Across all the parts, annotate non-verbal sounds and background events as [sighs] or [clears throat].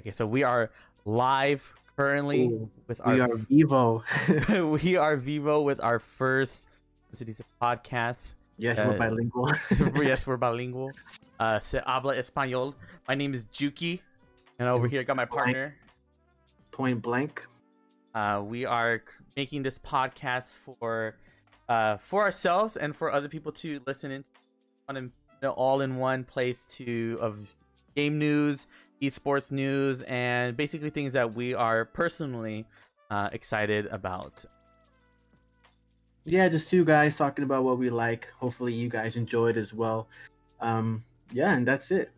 Okay, so we are live currently Ooh, with we our are Vivo. [laughs] we are Vivo with our first it, podcast. yes, Uh, we're bilingual. [laughs] yes, we're [laughs] bilingual. Uh, se habla español. My name is Juki, and over here I got my partner. Point blank. Uh, we are making this podcast for uh, for ourselves and for other people to listen into on an all in one place to of game news, esports news, and basically things that we are personally uh, excited about. Yeah, just two guys talking about what we like. Hopefully, you guys enjoy it as well. Um, yeah, and that's it.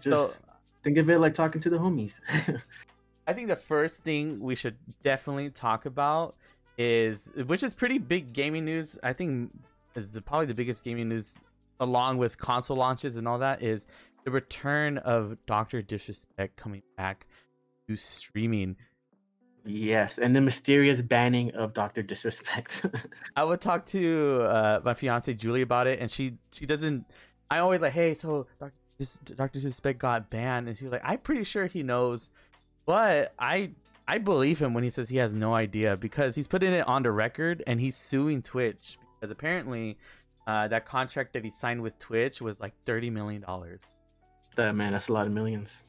Just So think of it like talking to the homies. [laughs] I think the first thing we should definitely talk about is, which is pretty big gaming news. I think is probably the biggest gaming news, along with console launches and all that, is the return of Doctor Disrespect coming back to streaming. yes, and the mysterious banning of Doctor Disrespect. [laughs] I would talk to uh, my fiance Julie about it, and she she doesn't. I always like, hey, so Doctor Dis- Doctor Disrespect got banned, and she's like, I'm pretty sure he knows, but I I believe him when he says he has no idea because he's putting it on the record and he's suing Twitch because apparently uh, that contract that he signed with Twitch was like thirty million dollars. Uh, man, that's a lot of millions.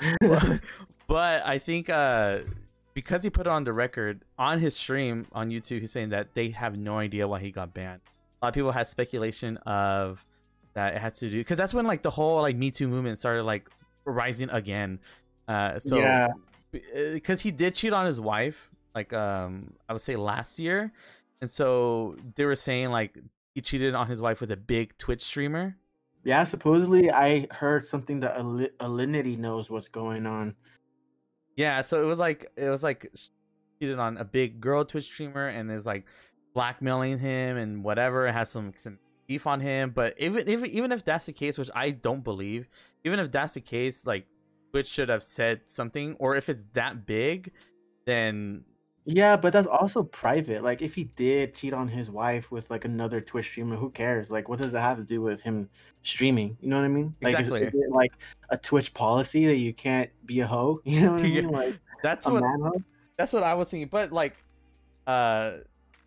[laughs] but I think uh, because he put it on the record on his stream on YouTube, he's saying that they have no idea why he got banned. A lot of people had speculation of that it had to do because that's when like the whole like Me Too movement started like rising again. Uh, so Yeah. because he did cheat on his wife, like um, I would say last year, and so they were saying like he cheated on his wife with a big Twitch streamer. Yeah, supposedly I heard something that Al- Alinity knows what's going on. Yeah, so it was like it was like cheated on a big girl Twitch streamer and is like blackmailing him and whatever. It has some some beef on him. But even even even if that's the case, which I don't believe, even if that's the case, like Twitch should have said something. Or if it's that big, then Yeah, but that's also private. Like, if he did cheat on his wife with like another Twitch streamer, who cares? Like, what does that have to do with him streaming? You know what I mean? Like, Exactly. is, it like a Twitch policy that you can't be a hoe? [laughs] You know what I Yeah. mean? Like that's a what that's what I was thinking. But like, uh,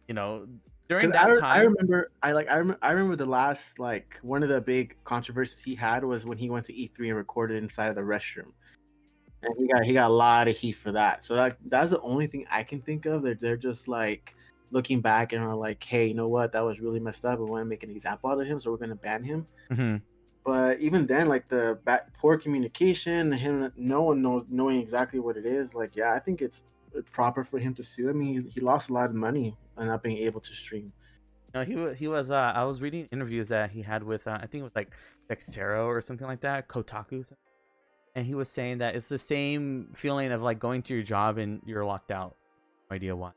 you know, during that I, re- time, I remember, I like, I remember, I remember the last like one of the big controversies he had was when he went to E3 and recorded inside of the restroom, and he got he got a lot of heat for that. So that that's the only thing I can think of that they're just like looking back and are like, hey, you know what, that was really messed up. We want to make an example out of him, so we're gonna ban him. Mhm. But even then, like the back, poor communication, him no one knows knowing exactly what it is. Like, yeah, I think it's proper for him to sue. I mean, he, he lost a lot of money on not being able to stream. No, he he was. Uh, I was reading interviews that he had with. Uh, I think it was like Dexerto or something like that, Kotaku, and he was saying that it's the same feeling of like going to your job and you're locked out. No idea why.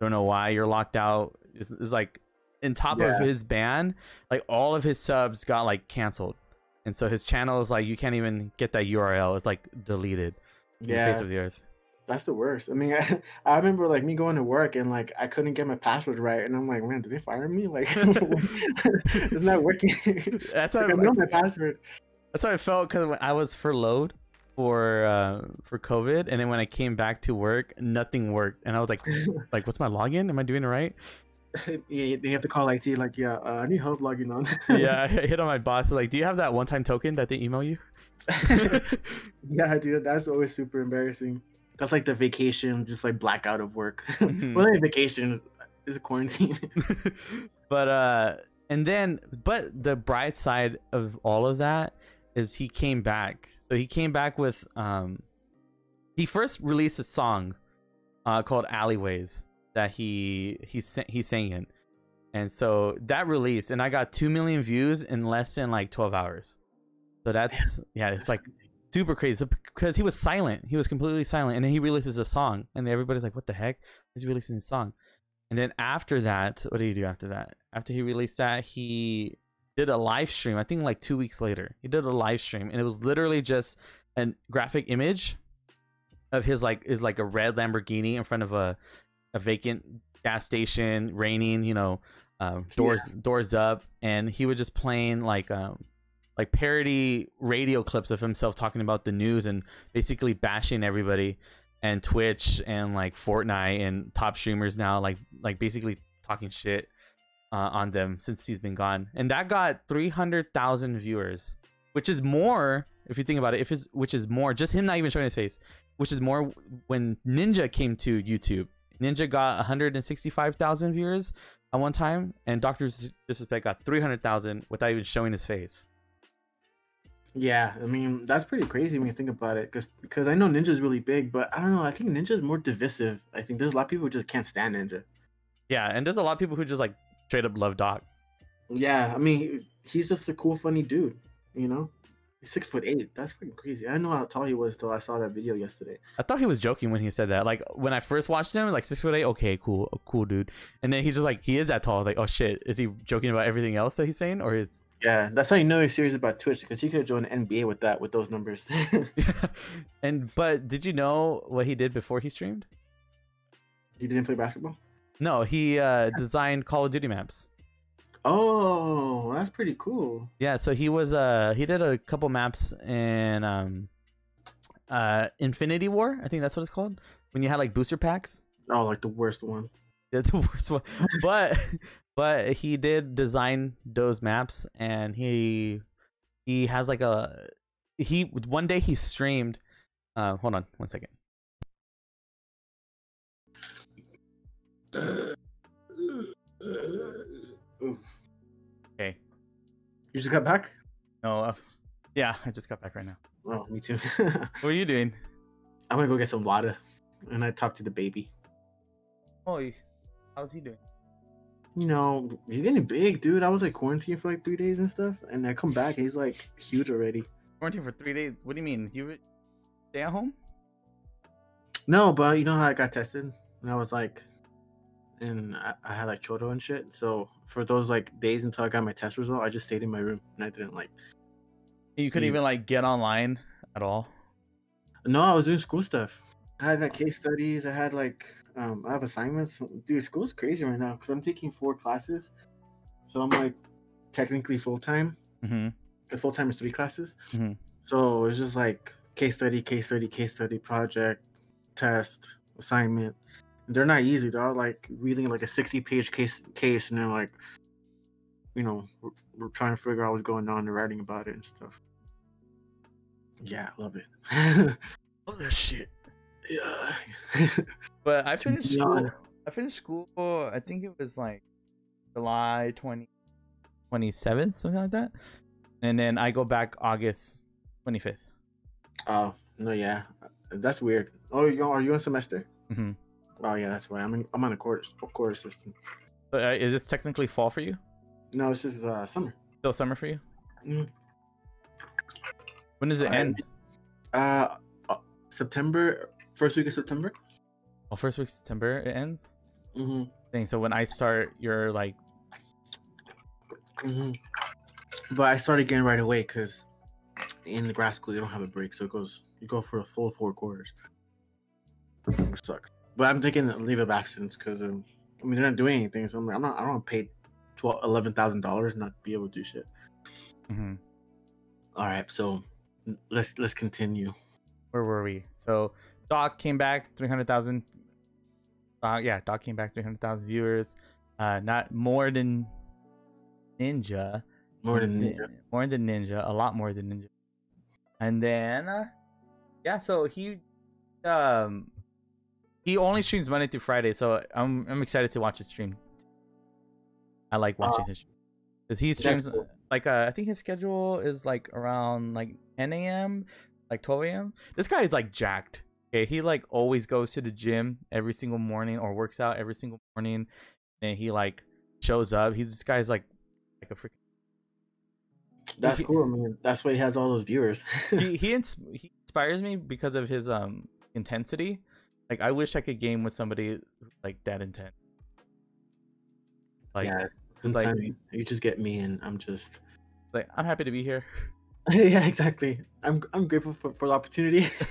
Don't know why you're locked out. Is is like, in top Yeah. of his ban, like all of his subs got like canceled, and so his channel is like you can't even get that URL. It's like deleted. Yeah, face of the earth. that's the worst. I mean, I, [laughs] I remember like me going to work and like I couldn't get my password right, and I'm like, man, did they fire me? [laughs] Like, [laughs] it's not working. That's like, I know my password. That's how I felt because I was furloughed for uh for COVID, and then when I came back to work, nothing worked, and I was like, [laughs] like, what's my login? Am I doing it right? [laughs] yeah, they have to call IT. Like, yeah, uh, I need help logging on. [laughs] yeah, I hit on my boss like, do you have that one time token that they email you? yeah, dude, that's always super embarrassing. That's like the vacation, just like blackout of work. Mhm. well, not vacation, is quarantine. but uh, and then but the bright side of all of that is he came back. So he came back with um, he first released a song, uh, called Alleyways that he he he sang in, and so that released and I got two million views in less than like twelve hours. So that's yeah, it's like super crazy so, because he was silent. He was completely silent, and then he releases a song, and everybody's like, "What the heck? He's releasing a song." And then after that, what did he do after that? After he released that, he did a live stream. I think like two weeks later, he did a live stream, and it was literally just a graphic image of his like is like a red Lamborghini in front of a a vacant gas station, raining. You know, um, doors doors up, and he was just playing like um like parody radio clips of himself talking about the news and basically bashing everybody and Twitch and like Fortnite and top streamers now like like basically talking shit uh, on them since he's been gone. And that got 300,000 viewers, which is more if you think about it, if it's which is more just him not even showing his face, which is more when Ninja came to YouTube. Ninja got 165,000 viewers at one time, and Doctor Disrespect got 300,000 without even showing his face. Yeah, I mean that's pretty crazy when you think about it, because because I know Ninja's really big, but I don't know. I think Ninja's more divisive. I think there's a lot of people who just can't stand Ninja. Yeah, and there's a lot of people who just like straight up love Doc. Yeah, I mean he's just a cool, funny dude. You know, he's six foot eight. That's pretty crazy. I didn't know how tall he was till I saw that video yesterday. I thought he was joking when he said that. Like when I first watched him, like six foot eight. Okay, cool, cool dude. And then he's just like he is that tall. Like oh shit, is he joking about everything else that he's saying, or is [laughs] Yeah, that's how you know he's serious about Twitch because he could have joined the NBA with that with those numbers. [laughs] and but did you know what he did before he streamed? he didn't play basketball. No, he uh designed Call of Duty maps. Oh, that's pretty cool. Yeah, so he was uh he did a couple maps in um uh Infinity War, I think that's what it's called. When you had like booster packs. Oh, like the worst one. That's [laughs] the worst one. But but he did design those maps and he he has like a he one day he streamed uh hold on one second. Okay. You just got back? No, uh, yeah, I just got back right now. Oh, me too. What are you doing? [laughs] I'm gonna go get some water, and I talked to the baby. Oh, how's he doing? You know, he's getting big, dude. I was like quarantined for like three days and stuff, and I come back, and he's like huge already. Quarantine for three days. What do you mean? You would stay at home? No, but you know how I got tested, and I was like, and I, I had like chodo and shit. So for those like days until I got my test result, I just stayed in my room, and I didn't like. You couldn't even like get online at all. No, I was doing school stuff. I had like case studies. I had like um, I have assignments. Dude, school's crazy right now because I'm taking four classes, so I'm like technically full time. Mm-hmm. Because full time is three classes. Mhm. So it's just like case study, case study, case study, project, test, assignment. They're not easy. They're all like reading like a 60 page case case, and they're like, you know, we're, we're trying to figure out what's going on and writing about it and stuff. Yeah, I love it. [laughs] Oh, that shit. yeah. But I finished school. I finished school. I think it was like July 20, 27th, something like that. And then I go back August 25th. oh no, yeah, that's weird. Oh, you are you on semester? Mhm. Oh yeah, that's why I'm in, I'm on a quarter quarter system. But, uh, is this technically fall for you? No, this is uh, summer. Still summer for you? Mm. When does it Uh, end? Uh, uh, September, first week of September. Well, first week of September it ends. Mm-hmm. Thing. So when I start, you're like, hmm But I started getting right away because in the grad school you don't have a break, so it goes you go for a full four quarters. Which sucks. But I'm taking leave of absence because um, I mean they're not doing anything, so I'm like I'm not I don't pay twelve eleven thousand dollars not to be able to do shit. mhm. All right, so let's let's continue. where were we? So Doc came back, three hundred thousand. Uh, yeah, Doc came back, three hundred thousand viewers. Uh, not more than Ninja. More than Ninja. then- more than Ninja, a lot more than Ninja. And then, uh, yeah, so he, um, he only streams Monday through Friday, so I'm I'm excited to watch his stream. I like watching his stream because he streams cool. like uh, I think his schedule is like around like 10 a.m. like 12 a.m. This guy is like jacked. Okay, he like always goes to the gym every single morning or works out every single morning, and he like shows up. He's this guy's like like a freaking That's he- cool. I mean, that's why he has all those viewers. he [laughs] he, ins- he inspires me because of his um intensity. Like I wish I could game with somebody like that intense. Like, yeah, just like sometimes you, just get me, and I'm just. like I'm happy to be here. [laughs] yeah, exactly. I'm I'm grateful for, for the opportunity. [laughs]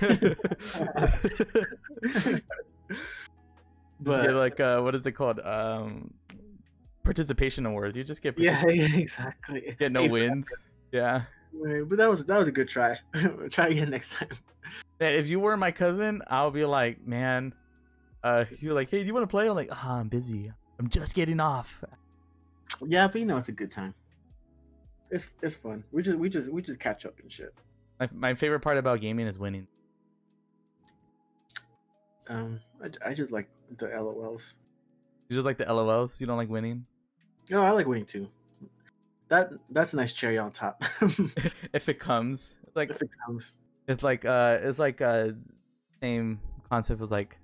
but but like uh what is it called? Um participation awards. You just get yeah, [laughs] exactly. get no wins. Yeah. But that was that was a good try. [laughs] try again next time. If you were my cousin, I'll be like, man, uh, you're like, hey, do you want to play? I'm like, ah, I'm busy. I'm just getting off. Yeah, but you know it's a good time. It's it's fun. We just we just we just catch up and shit. My, my favorite part about gaming is winning. Um, I, I just like the LOLs. You just like the LOLs. You don't like winning. No, I like winning too. That that's a nice cherry on top. [laughs] if it comes, like if it comes, it's like uh, it's like uh, same concept of like,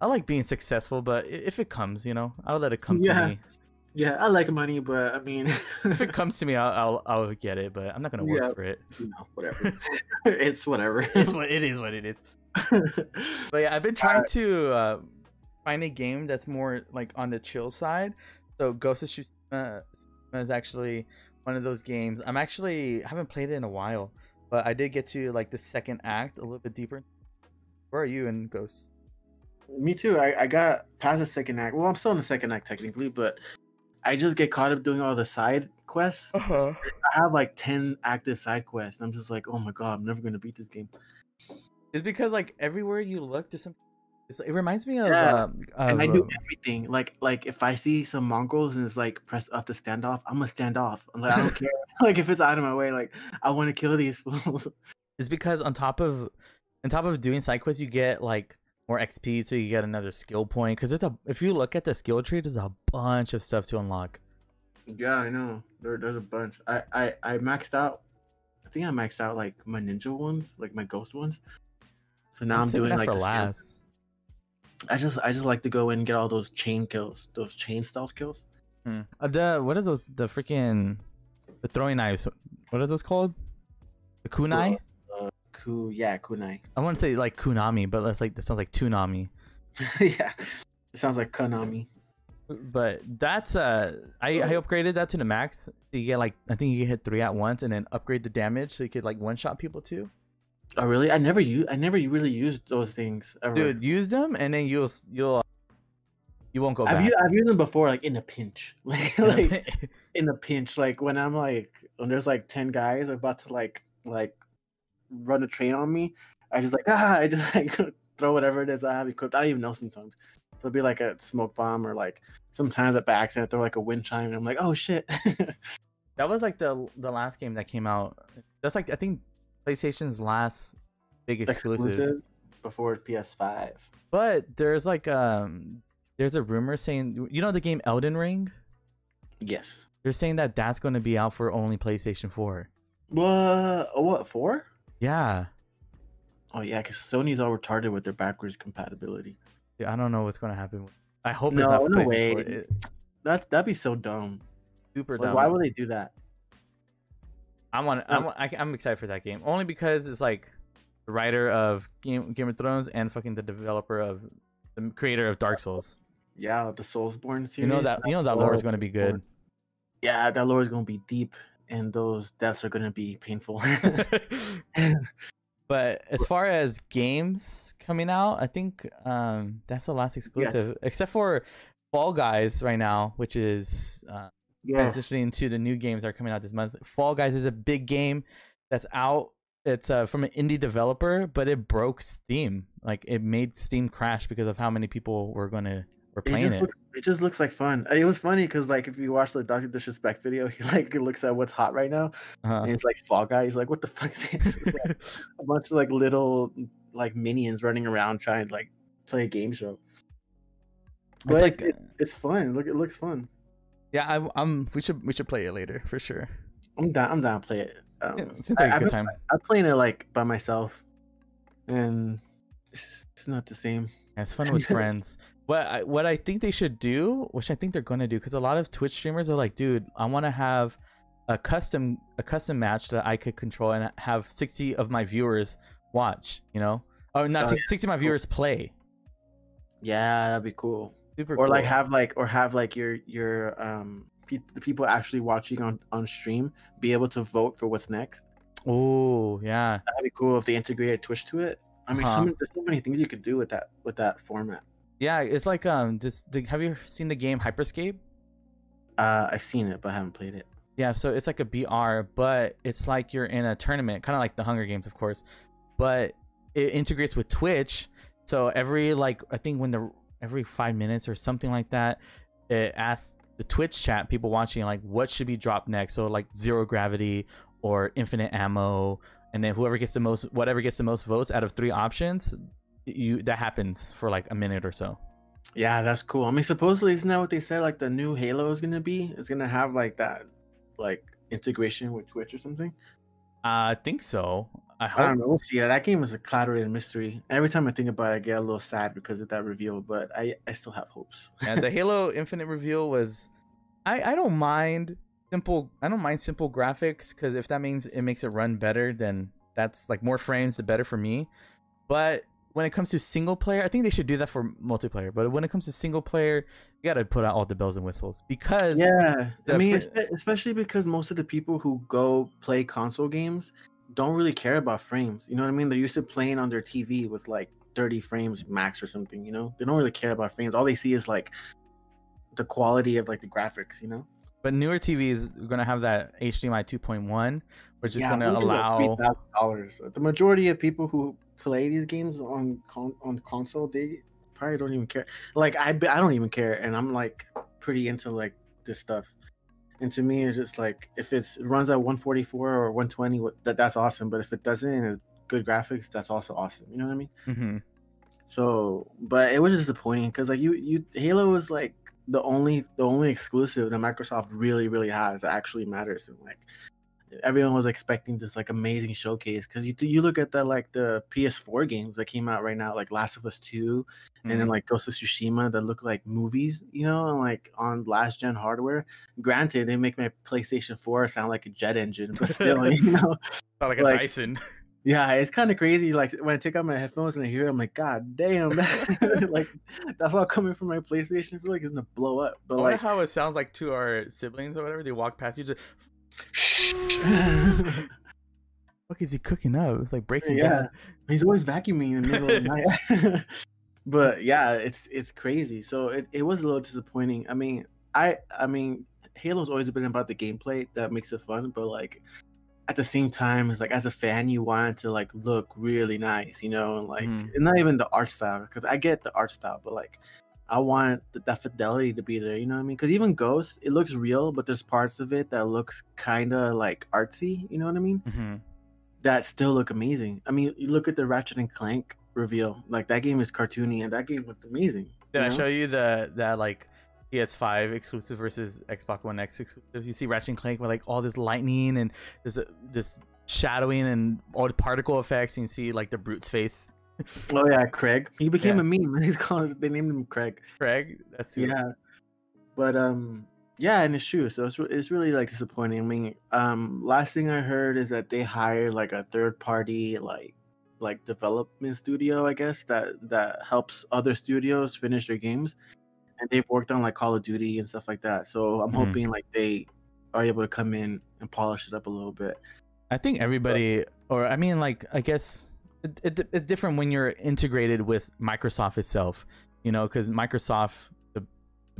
I like being successful, but if it comes, you know, I'll let it come Yeah. to me. yeah, I like money, but I mean, [laughs] If it comes to me, I'll I'll, I'll get it, but I'm not gonna work Yeah. for it. you know, whatever. [laughs] it's whatever. It's what it is. What it is. But yeah, I've been trying to uh, find a game that's more like on the chill side. So Ghost of Tsushima is actually one of those games. I'm actually haven't played it in a while, but I did get to like the second act a little bit deeper. Where are you in Ghost? Me too. I, I got past the second act. Well, I'm still in the second act technically, but I just get caught up doing all the side quests. Uh-huh. I have like ten active side quests. I'm just like, oh my god, I'm never gonna beat this game. It's because like everywhere you look, there's some. It's, it reminds me of. Yeah, um, and I do uh, everything. Like like if I see some Mongols and it's like press up to stand off, I'm gonna stand off. I'm like I don't care. [laughs] Like if it's out of my way, like I want to kill these fools. [laughs] It's because on top of on top of doing side quests, you get like more XP, so you get another skill point. Because there's a if you look at the skill tree, there's a bunch of stuff to unlock. yeah, I know. There, there's a bunch. I, I I maxed out. I think I maxed out like my ninja ones, like my ghost ones. So now I'm, doing like the last. I just I just like to go in and get all those chain kills, those chain stealth kills. Hmm. Uh, the what are those? The freaking the throwing knives. What are those called? The kunai. Uh, ku yeah kunai. I want to say like kunami, but that's like that sounds like tunami. [laughs] yeah, it sounds like Konami. But that's uh, I I upgraded that to the max. You get like I think you can hit three at once, and then upgrade the damage so you could like one shot people too. Oh really? I never use I never really used those things ever. Dude, use them, and then you'll you'll you won't go I've used, I've used them before, like in a pinch, [laughs] like [laughs] like in a pinch, like when I'm like when there's like ten guys about to like like run a train on me, I just like [laughs] ah, I just like throw whatever it is I have equipped. I don't even know sometimes. So it'll be like a smoke bomb or like sometimes by accident throw like a wind chime and I'm like, oh shit. That was like the the last game that came out. That's like I think PlayStation's last big exclusive. Exclusive before PS5. But there's like um there's a rumor saying you know the game Elden Ring? Yes. They're saying that that's going to be out for only PlayStation 4. What? What for? Yeah. Oh yeah, because Sony's all retarded with their backwards compatibility. Yeah, I don't know what's going to happen. I hope it's No, not for no way. 4. It- That that'd be so dumb. super Like, dumb. why would they do that? I want I'm I, I'm excited for that game only because it's like the writer of Game Game of Thrones and fucking the developer of the creator of Dark Souls. Yeah, the Soulsborne series. You know that you know that lore is going to be good. Yeah, that lore is gonna be deep, and those deaths are gonna be painful. [laughs] [laughs] but as far as games coming out, I think um, that's the last exclusive, except for Fall Guys right now, which is uh, yes. transitioning to the new games that are coming out this month. Fall Guys is a big game that's out. It's uh, from an indie developer, but it broke Steam. Like it made Steam crash because of how many people were gonna were It playing it. look, it just looks like fun. It was funny because like if you watch the Doctor Disrespect video, [laughs] he like looks at what's hot right now, Uh-huh. and it's like Fall Guy. He's like, "What the fuck is this?" Like [laughs] a bunch of like little like minions running around trying to like play a game show. But it's like it, it's fun. Look, it looks fun. Yeah, I, I'm. We should we should play it later for sure. I'm down. I'm down to play it. Um, Yeah, it seems I- like a I've good time. I'm playing it like by myself, and it's, it's not the same. Yeah, it's fun with [laughs] friends. What I, what I think they should do, which I think they're gonna do, because a lot of Twitch streamers are like, dude, I want to have a custom a custom match that I could control and have sixty of my viewers watch. You know, or not Oh, 60, 60 of my viewers play. Yeah, that'd be cool. Super or like have like or have like your your um pe- the people actually watching on on stream be able to vote for what's next. Oh yeah, That'd be cool if they integrated Twitch to it. I mean, so Uh-huh. many, there's so many things you could do with that with that format. yeah. It's like um, just The, have you seen the game Hyperscape? Uh, I've seen it, but I haven't played it. Yeah, so it's like a BR, but it's like you're in a tournament, kind of like the Hunger Games, of course. But it integrates with Twitch. So every like I think when the every five minutes or something like that, it asks the Twitch chat people watching like what should be dropped next. So like zero gravity or infinite ammo, and then whoever gets the most, whatever gets the most votes out of three options, you that happens for like a minute or so. Yeah, that's cool. I mean, supposedly isn't that what they said? Like the new Halo is gonna be? It's gonna have like that, like integration with Twitch or something. Uh, I think so. I I don't know. See. Yeah, that game is a cloud in mystery. Every time I think about it, I get a little sad because of that reveal. But I, I still have hopes. and the [laughs] Halo Infinite reveal was, I I don't mind simple. I don't mind simple graphics because if that means it makes it run better, then that's like more frames, the better for me. But when it comes to single player, I think they should do that for multiplayer. But when it comes to single player, you got to put out all the bells and whistles because yeah, I mean, espe- especially because most of the people who go play console games don't really care about frames. You know what I mean? They're used to playing on their TV with like 30 frames max or something. You know, they don't really care about frames. All they see is like the quality of like the graphics. You know, But newer TVs are gonna have that HDMI 2.1, which is Yeah, gonna those are like allow. dollars. The majority of people who play these games on con- on console, they probably don't even care. Like I, I don't even care, and I'm like pretty into like this stuff. And to me, it's just like if it's, it runs at 144 or 120, that that's awesome. But if it doesn't, and good graphics, that's also awesome. You know what I mean? Mhm. So, but it was disappointing because like you, you Halo was like the only the only exclusive that Microsoft really really has that actually matters. And like everyone was expecting this like amazing showcase because you you look at the like the PS4 games that came out right now, like Last of Us Two, and then Mhm. like Ghost of Tsushima that look like movies, you know, and like on last gen hardware. Granted, they make my PlayStation 4 sound like a jet engine, but still, [laughs] [laughs] you know. Not like a like- Dyson. Yeah, it's kind of crazy. Like when I take out my headphones and I hear, it, I'm like, God damn, that, [laughs] like that's all coming from my PlayStation. I feel like it's gonna blow up. I But wonder like, how it sounds like to our siblings or whatever. They walk past you, just fuck is he cooking up? It's like Breaking Yeah. Bad. he's always vacuuming in the middle of the night. [laughs] but yeah, it's it's crazy. So it, it was a little disappointing. I mean, I I mean, Halo's always been about the gameplay that makes it fun, but like at the same time, it's like as a fan, you want it to like look really nice, you know, and like Mhm. and not even the art style because I get the art style, but like I want th- that fidelity to be there, you know what I mean? Because even Ghost, it looks real, but there's parts of it that looks kind of like artsy, you know what I mean? Mhm. that still look amazing. I mean, you look at the Ratchet and Clank reveal, like that game is cartoony and that game looked amazing. Did I know? show you the that like PS5 exclusive versus Xbox One X exclusive? You see Ratchet and Clank with like all this lightning and this uh, this shadowing and all the particle effects, and you see like the brute's face. Oh yeah, Craig. He became Yeah. a meme. [laughs] He's called. They named him Craig. Craig, that's who- Yeah, but um, yeah, and it's true. So it's it's really like disappointing. I mean, um, last thing I heard is that they hired like a third party like like development studio, I guess that that helps other studios finish their games, and they've worked on like Call of Duty and stuff like that. So I'm Mhm. hoping like they are able to come in and polish it up a little bit. I think everybody, or I mean, like I guess it, it, it's different when you're integrated with Microsoft itself. You know, because Microsoft, the,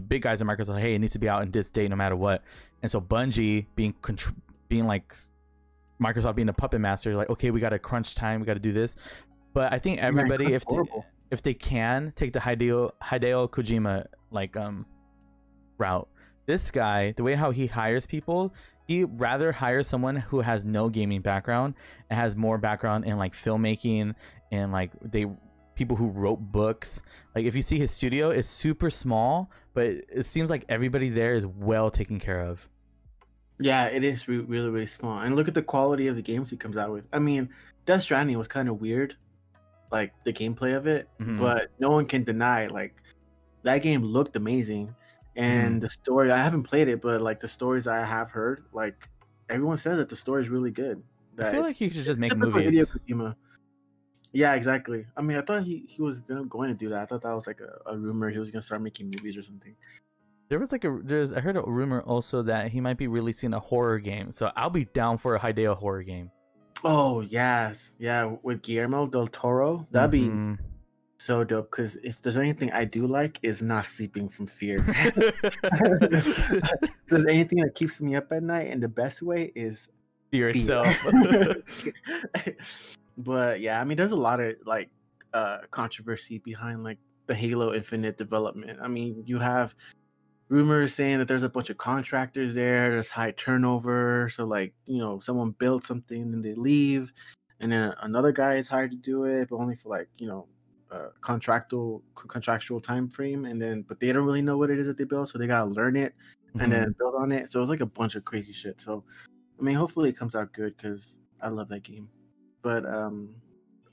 big guys at Microsoft, hey, it needs to be out in this date no matter what. And so Bungie being contr- being like Microsoft being a puppet master, like okay, we got to crunch time, we got to do this. But I think everybody, if they, if they can take the Hideo Hideo Kojima like um route. This guy, the way how he hires people, he rather hire someone who has no gaming background and has more background in like filmmaking and like they people who wrote books. Like if you see his studio, it's super small, but it seems like everybody there is well taken care of. Yeah, it is re- really really small. And look at the quality of the games he comes out with. I mean, Death Stranding was kind of weird, like the gameplay of it, Mhm. but no one can deny like that game looked amazing, and the story. I haven't played it, but like the stories I have heard, like everyone says that the story is really good. I feel like he should just make movies. Yeah, exactly. I mean, I thought he, he was gonna, going to do that. I thought that was like a, a rumor. He was gonna start making movies or something. There was like a there's I heard a rumor also that he might be releasing a horror game. So I'll be down for a Hideo horror game. Oh yes, yeah, with Guillermo del Toro, that'd be Mhm. So dope because if there's anything I do like is not sleeping from fear. [laughs] [laughs] there's anything that keeps me up at night and the best way is Fear fear. itself. [laughs] but yeah, I mean, there's a lot of like uh controversy behind like the Halo Infinite development. I mean, you have rumors saying that there's a bunch of contractors there. There's high turnover, so like you know, someone built something and they leave, and then another guy is hired to do it, but only for like you know, uh, contractual contractual time frame, and then but they don't really know what it is that they build, so they gotta learn it Mhm. and then build on it. So it's like a bunch of crazy shit. So I mean, hopefully it comes out good because I love that game. But um,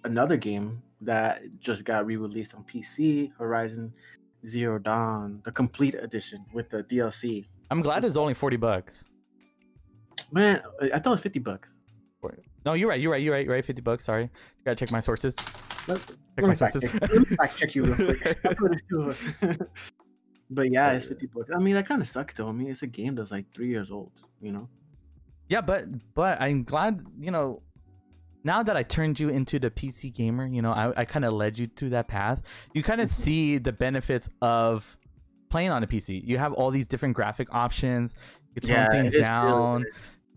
another game that just got re-released on PC, Horizon Zero Dawn, the complete edition with the DLC. I'm glad it's only 40 bucks. Man, I thought it was fifty bucks. No, you're right. You're right. You're right. You're right. 50 bucks. Sorry. Gotta check my sources. Let, let me fact check, let me fact check you real quick. I thought it was two of us. but yeah, it's fifty bucks. I mean, that kind of sucks though. I mean, it's a game that's like three years old. You know. Yeah, but but I'm glad you know. Now that I turned you into the PC gamer, you know, I, I kind of led you to that path. You kind of Mhm. see the benefits of playing on a PC. You have all these different graphic options. You can tone it things is really down.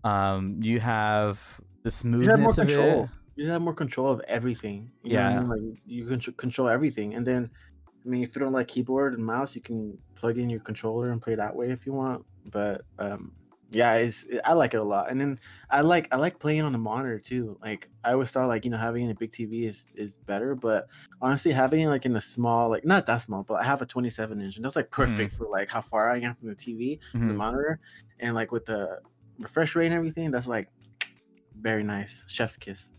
um, you have the You have smoothness of control. it. You just have more control of everything. You know I Yeah. mean? Like you can control everything, and then I mean, if you don't like keyboard and mouse, you can plug in your controller and play that way if you want. But um, yeah, it's I like it a lot. And then I like I like playing on the monitor too. Like I always thought like you know having a big TV is is better, but honestly having it like in a small like not that small, but I have a 27 inch and that's like perfect for like how far I am from the TV, from the monitor, and like with the refresh rate and everything, that's like very nice. Chef's kiss.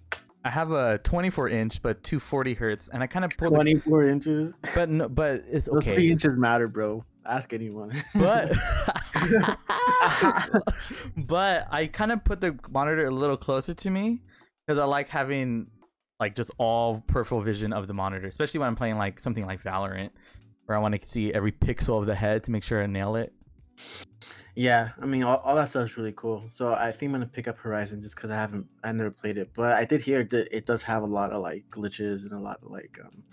I have a 24 inch, but 240 hertz, and I kind of pulled. it- 24 inches. but no, but it's Those three okay. inches matter, bro. Ask anyone. But [laughs] [laughs] but I kind of put the monitor a little closer to me because I like having like just all peripheral vision of the monitor, especially when I'm playing like something like Valorant, where I want to see every pixel of the head to make sure I nail it. Yeah, I mean, all, all that stuff is really cool. So I think I'm gonna pick up Horizon just because I haven't, I never played it, but I did hear that it does have a lot of like glitches and a lot of like um,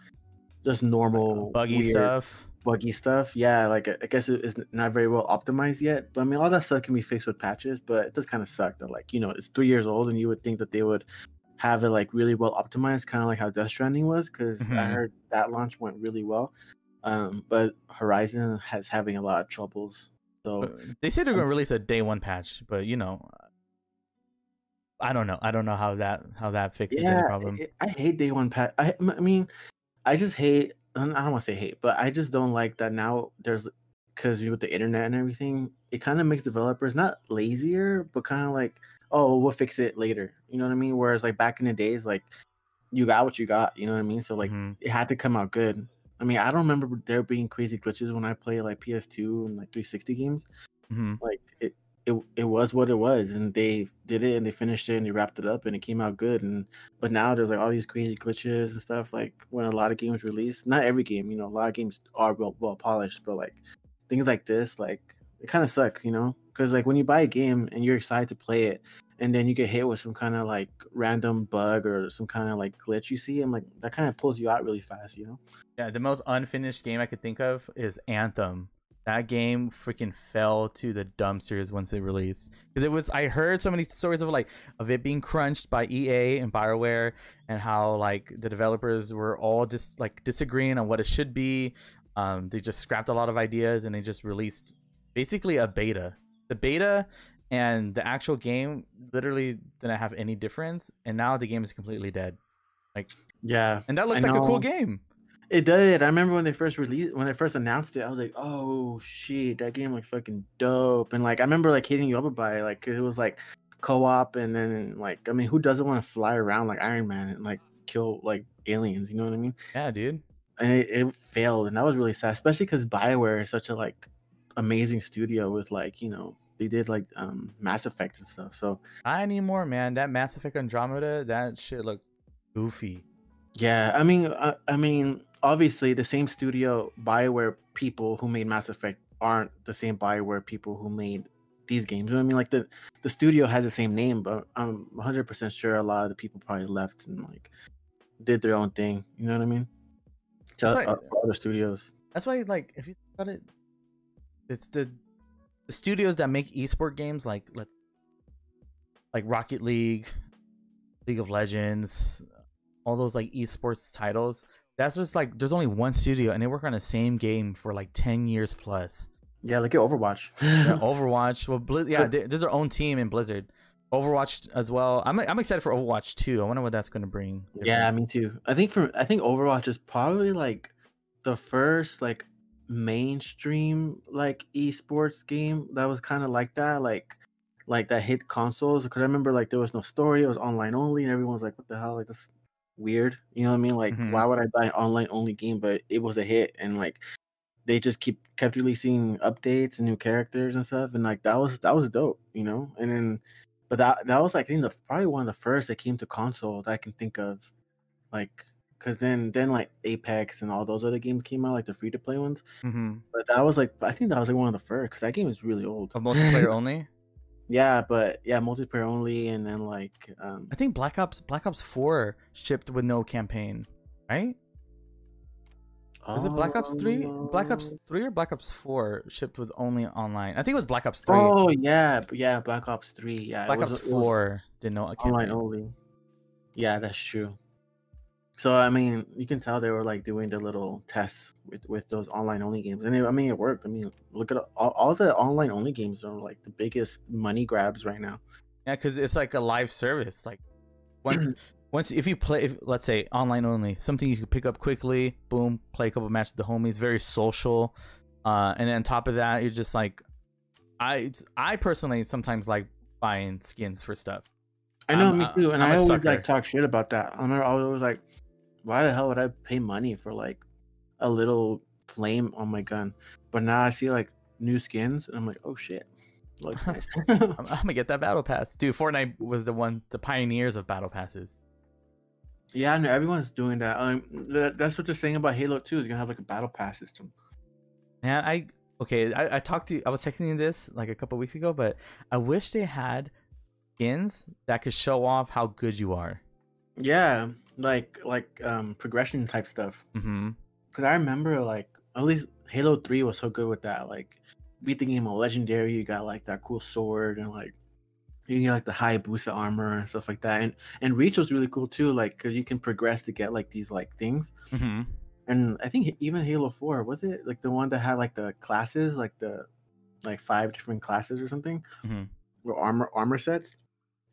just normal Buggy stuff. buggy stuff. Yeah, like I I guess it is not very well optimized yet. But I mean, all that stuff can be fixed with patches. But it does kind of suck that like you know it's three years old and you would think that they would have it like really well optimized, kind of like how Death Stranding was, because I Mhm. heard that launch went really well. Um, but Horizon has having a lot of troubles. So They say they're gonna release a day one patch, but you know, I don't know. I don't know how that how that fixes any problem. it- I hate day one patch. I, I mean, I just hate. I don't want to say hate, but I just don't like that now. There's because with the internet and everything, it kind of makes developers not lazier, but kind of like, oh, we'll fix it later. You know what I mean? Whereas like back in the days, like you got what you got. You know what I mean? So like Mhm. it had to come out good. I mean, I don't remember there being crazy glitches when I play like PS2 and like 360 games Mhm. like it, it it was what it was and they did it and they finished it and they wrapped it up and it came out good and but now there's like all these crazy glitches and stuff like when a lot of games release not every game you know a lot of games are well, well polished but like things like this like it kind of sucks you know because like when you buy a game and you're excited to play it and then you get hit with some kind of like random bug or some kind of like glitch you see and like that kind of pulls you out really fast you know Yeah, the most unfinished game I could think of is Anthem. That game freaking fell to the dumpsters once it released. Because it was, I heard so many stories of like of it being crunched by EA and Bioware, and how like the developers were all just like disagreeing on what it should be. Um, they just scrapped a lot of ideas and they just released basically a beta. The beta and the actual game literally didn't have any difference, and now the game is completely dead. Like yeah And that I looked like a cool game. It did. I remember when they first released, when they first announced it, I was like, "Oh shit, that game looks fucking dope!" And like, I remember like hitting you up about it, like 'cause it was like co-op, and then like, I mean, who doesn't want to fly around like Iron Man and like kill like aliens? You know what I mean? Yeah, dude. And it, it failed, and that was really sad, especially because Bioware is such a like amazing studio with like you know they did like um Mass Effect and stuff. So Not anymore, man. That Mass Effect Andromeda, that shit looked goofy. Yeah, I mean, uh, I mean, obviously, the same studio Bioware people who made Mass Effect aren't the same Bioware people who made these games. You know what I mean? Like the the studio has the same name, but I'm 100 percent sure a lot of the people probably left and like did their own thing. You know what I mean? to uh, other studios. That's why, like, if you about it, it's the the studios that make esport games, like let's like Rocket League, League of Legends, all those like esports titles. That's just like there's only one studio, and they work on the same game for like ten years plus. Yeah, look at Overwatch. [laughs] Yeah, [laughs] Overwatch, well, Blizz, yeah, they, there's their own team in Blizzard. Overwatch as well. I'm I'm excited for Overwatch too. I wonder what that's gonna bring. Yeah, me too. I think for I think Overwatch is probably like the first like mainstream like esports game that was kind of like that, like like that hit consoles. Because I remember like there was no story, it was online only, and everyone was like, "What the hell? Like this weird." You know what I mean? Like, Mhm. why would I buy an online only game? But it was a hit, and like they just keep kept releasing updates and new characters and stuff, and like that was that was dope, you know. And then, but that that was like I think the probably one of the first that came to console that I can think of, like because then then like Apex and all those other games came out, like the free to play ones. Mm-hmm. But that was like I think that was like one of the first because that game is really old. A multiplayer [laughs] only. Yeah, but yeah, multiplayer only, and then like um I think Black Ops Black Ops Four shipped with no campaign, right? Was it Black Ops Three? Black Ops Three or Black Ops Four shipped with only online? I think it was Black Ops Three. Oh yeah, yeah, Black Ops Three. Yeah, it Black was- Ops Four did no online only. Yeah, that's true. So I mean, you can tell they were like doing the little tests with with those online only games, and it, I mean, it worked. I mean, look at all, all the online only games are like the biggest money grabs right now. Yeah, because it's like a live service. Like once, [clears throat] once if you play, if, let's say online only, something you can pick up quickly. Boom, play a couple matches with the homies. Very social. Uh, and then on top of that, you're just like, I, it's, I personally sometimes like buying skins for stuff. I know, I'm me too, and I'm I always sucker. like talk shit about that. I remember I was always like, why the hell would I pay money for like a little flame on my gun? But now I see like new skins, and I'm like, oh shit, looks [laughs] nice. [laughs] I'm, I'm gonna get that battle pass, dude. Fortnite was the one, the pioneers of battle passes. Yeah, no, everyone's doing that. Um, that, that's what they're saying about Halo 2 is gonna have like a battle pass system. Man, I okay. I, I talked to you I was texting you this like a couple weeks ago, but I wish they had skins that could show off how good you are. Yeah, like like um progression type stuff. Mm-hmm. Cause I remember like at least Halo 3 was so good with that. Like beat the game of legendary, you got like that cool sword and like you get like the high boost armor and stuff like that. And and Reach was really cool too, like because you can progress to get like these like things. Mm-hmm. And I think even Halo 4 was it like the one that had like the classes, like the like five different classes or something, Mhm. or armor armor sets,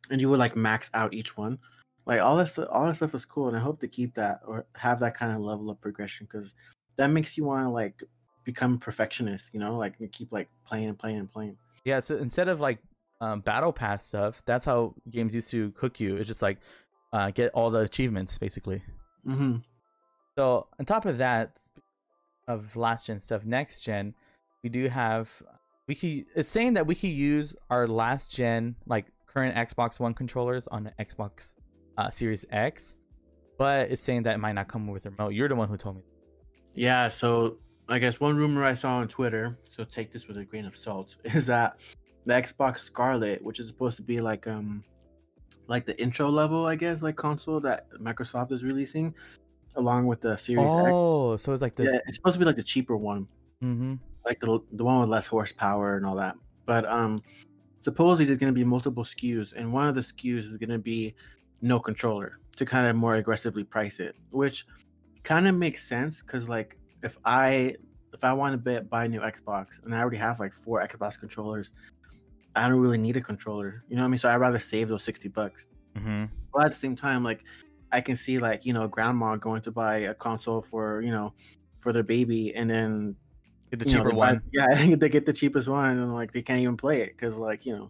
and you would like max out each one. Like all that stuff, all that stuff is cool, and I hope to keep that or have that kind of level of progression because that makes you want to like become a perfectionist, you know, like you keep like playing and playing and playing. Yeah, so instead of like um, battle pass stuff, that's how games used to cook you. It's just like uh, get all the achievements basically. Mm-hmm. So on top of that, of last gen stuff, next gen, we do have we could. It's saying that we could use our last gen like current Xbox One controllers on the Xbox uh, Series X, but it's saying that it might not come with a remote. You're the one who told me. Yeah, so I guess one rumor I saw on Twitter, so take this with a grain of salt, [laughs] is that the Xbox Scarlett, which is supposed to be like um like the intro level, I guess, like console that Microsoft is releasing, along with the Series X. Oh, so it's like the Yeah, it's supposed to be like the cheaper one, mm-hmm. like the the one with less horsepower and all that. But um supposedly there's gonna be multiple SKUs, and one of the SKUs is gonna be no controller to kind of more aggressively price it, which kind of makes sense because like if I if I want to buy a new Xbox and I already have like four Xbox controllers, I don't really need a controller. You know what I mean? So I'd rather save those sixty bucks. Mm-hmm. But at the same time, like I can see like you know grandma going to buy a console for you know for their baby and then Get the you know, cheaper buy- one. yeah, I [laughs] think they get the cheapest one and like they can't even play it because like you know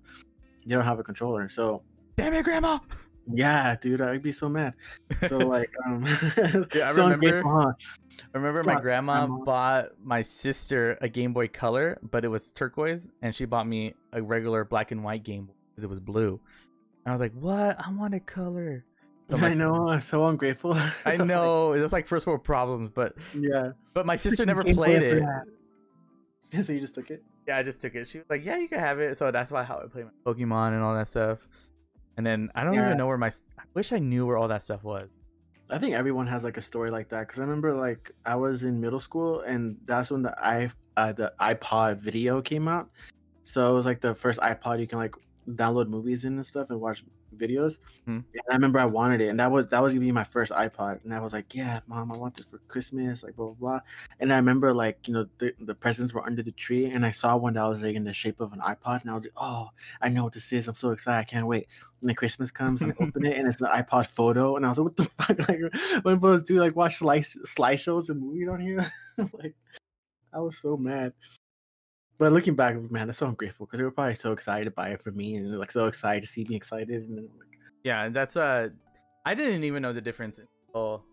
they don't have a controller. So Damn it, Grandma! Yeah, dude, I'd be so mad. So [laughs] like um, [laughs] Yeah, I remember-? I remember my grandma grandma. bought my sister a Game Boy Color, but it was turquoise, and she bought me a regular black and white Game Boy because it was blue. And I was like, "What? I want a color." So my know, I'm so ungrateful. [laughs] I know. It's like first world problems, but yeah. but my sister never Game played it. so you just took it. Yeah, I just took it. She was like, "Yeah, you can have it." So that's why how I play my Pokemon and all that stuff. And then I don't Yeah. even know where my. I wish I knew where all that stuff was. I think everyone has like a story like that because I remember like I was in middle school and that's when the i uh, the iPod video came out. So it was like the first iPod you can like download movies in and stuff and watch videos. Hmm. And I remember I wanted it, and that was that was gonna be my first iPod. And I was like, "Yeah, mom, I want this for Christmas." Like blah blah blah. And I remember like you know the, the presents were under the tree, and I saw one that was like in the shape of an iPod, and I was like, "Oh, I know what this is. I'm so excited. I can't wait." And then Christmas comes, and I [laughs] open it, and it's an iPod photo, and I was like, "What the [laughs] fuck?" Like, when supposed to like watch slide slideshows and movies on here? [laughs] like, I was so mad. But looking back, man, I'm so ungrateful because they were probably so excited to buy it for me and like so excited to see me excited. And then like, Yeah, that's uh I didn't even know the difference until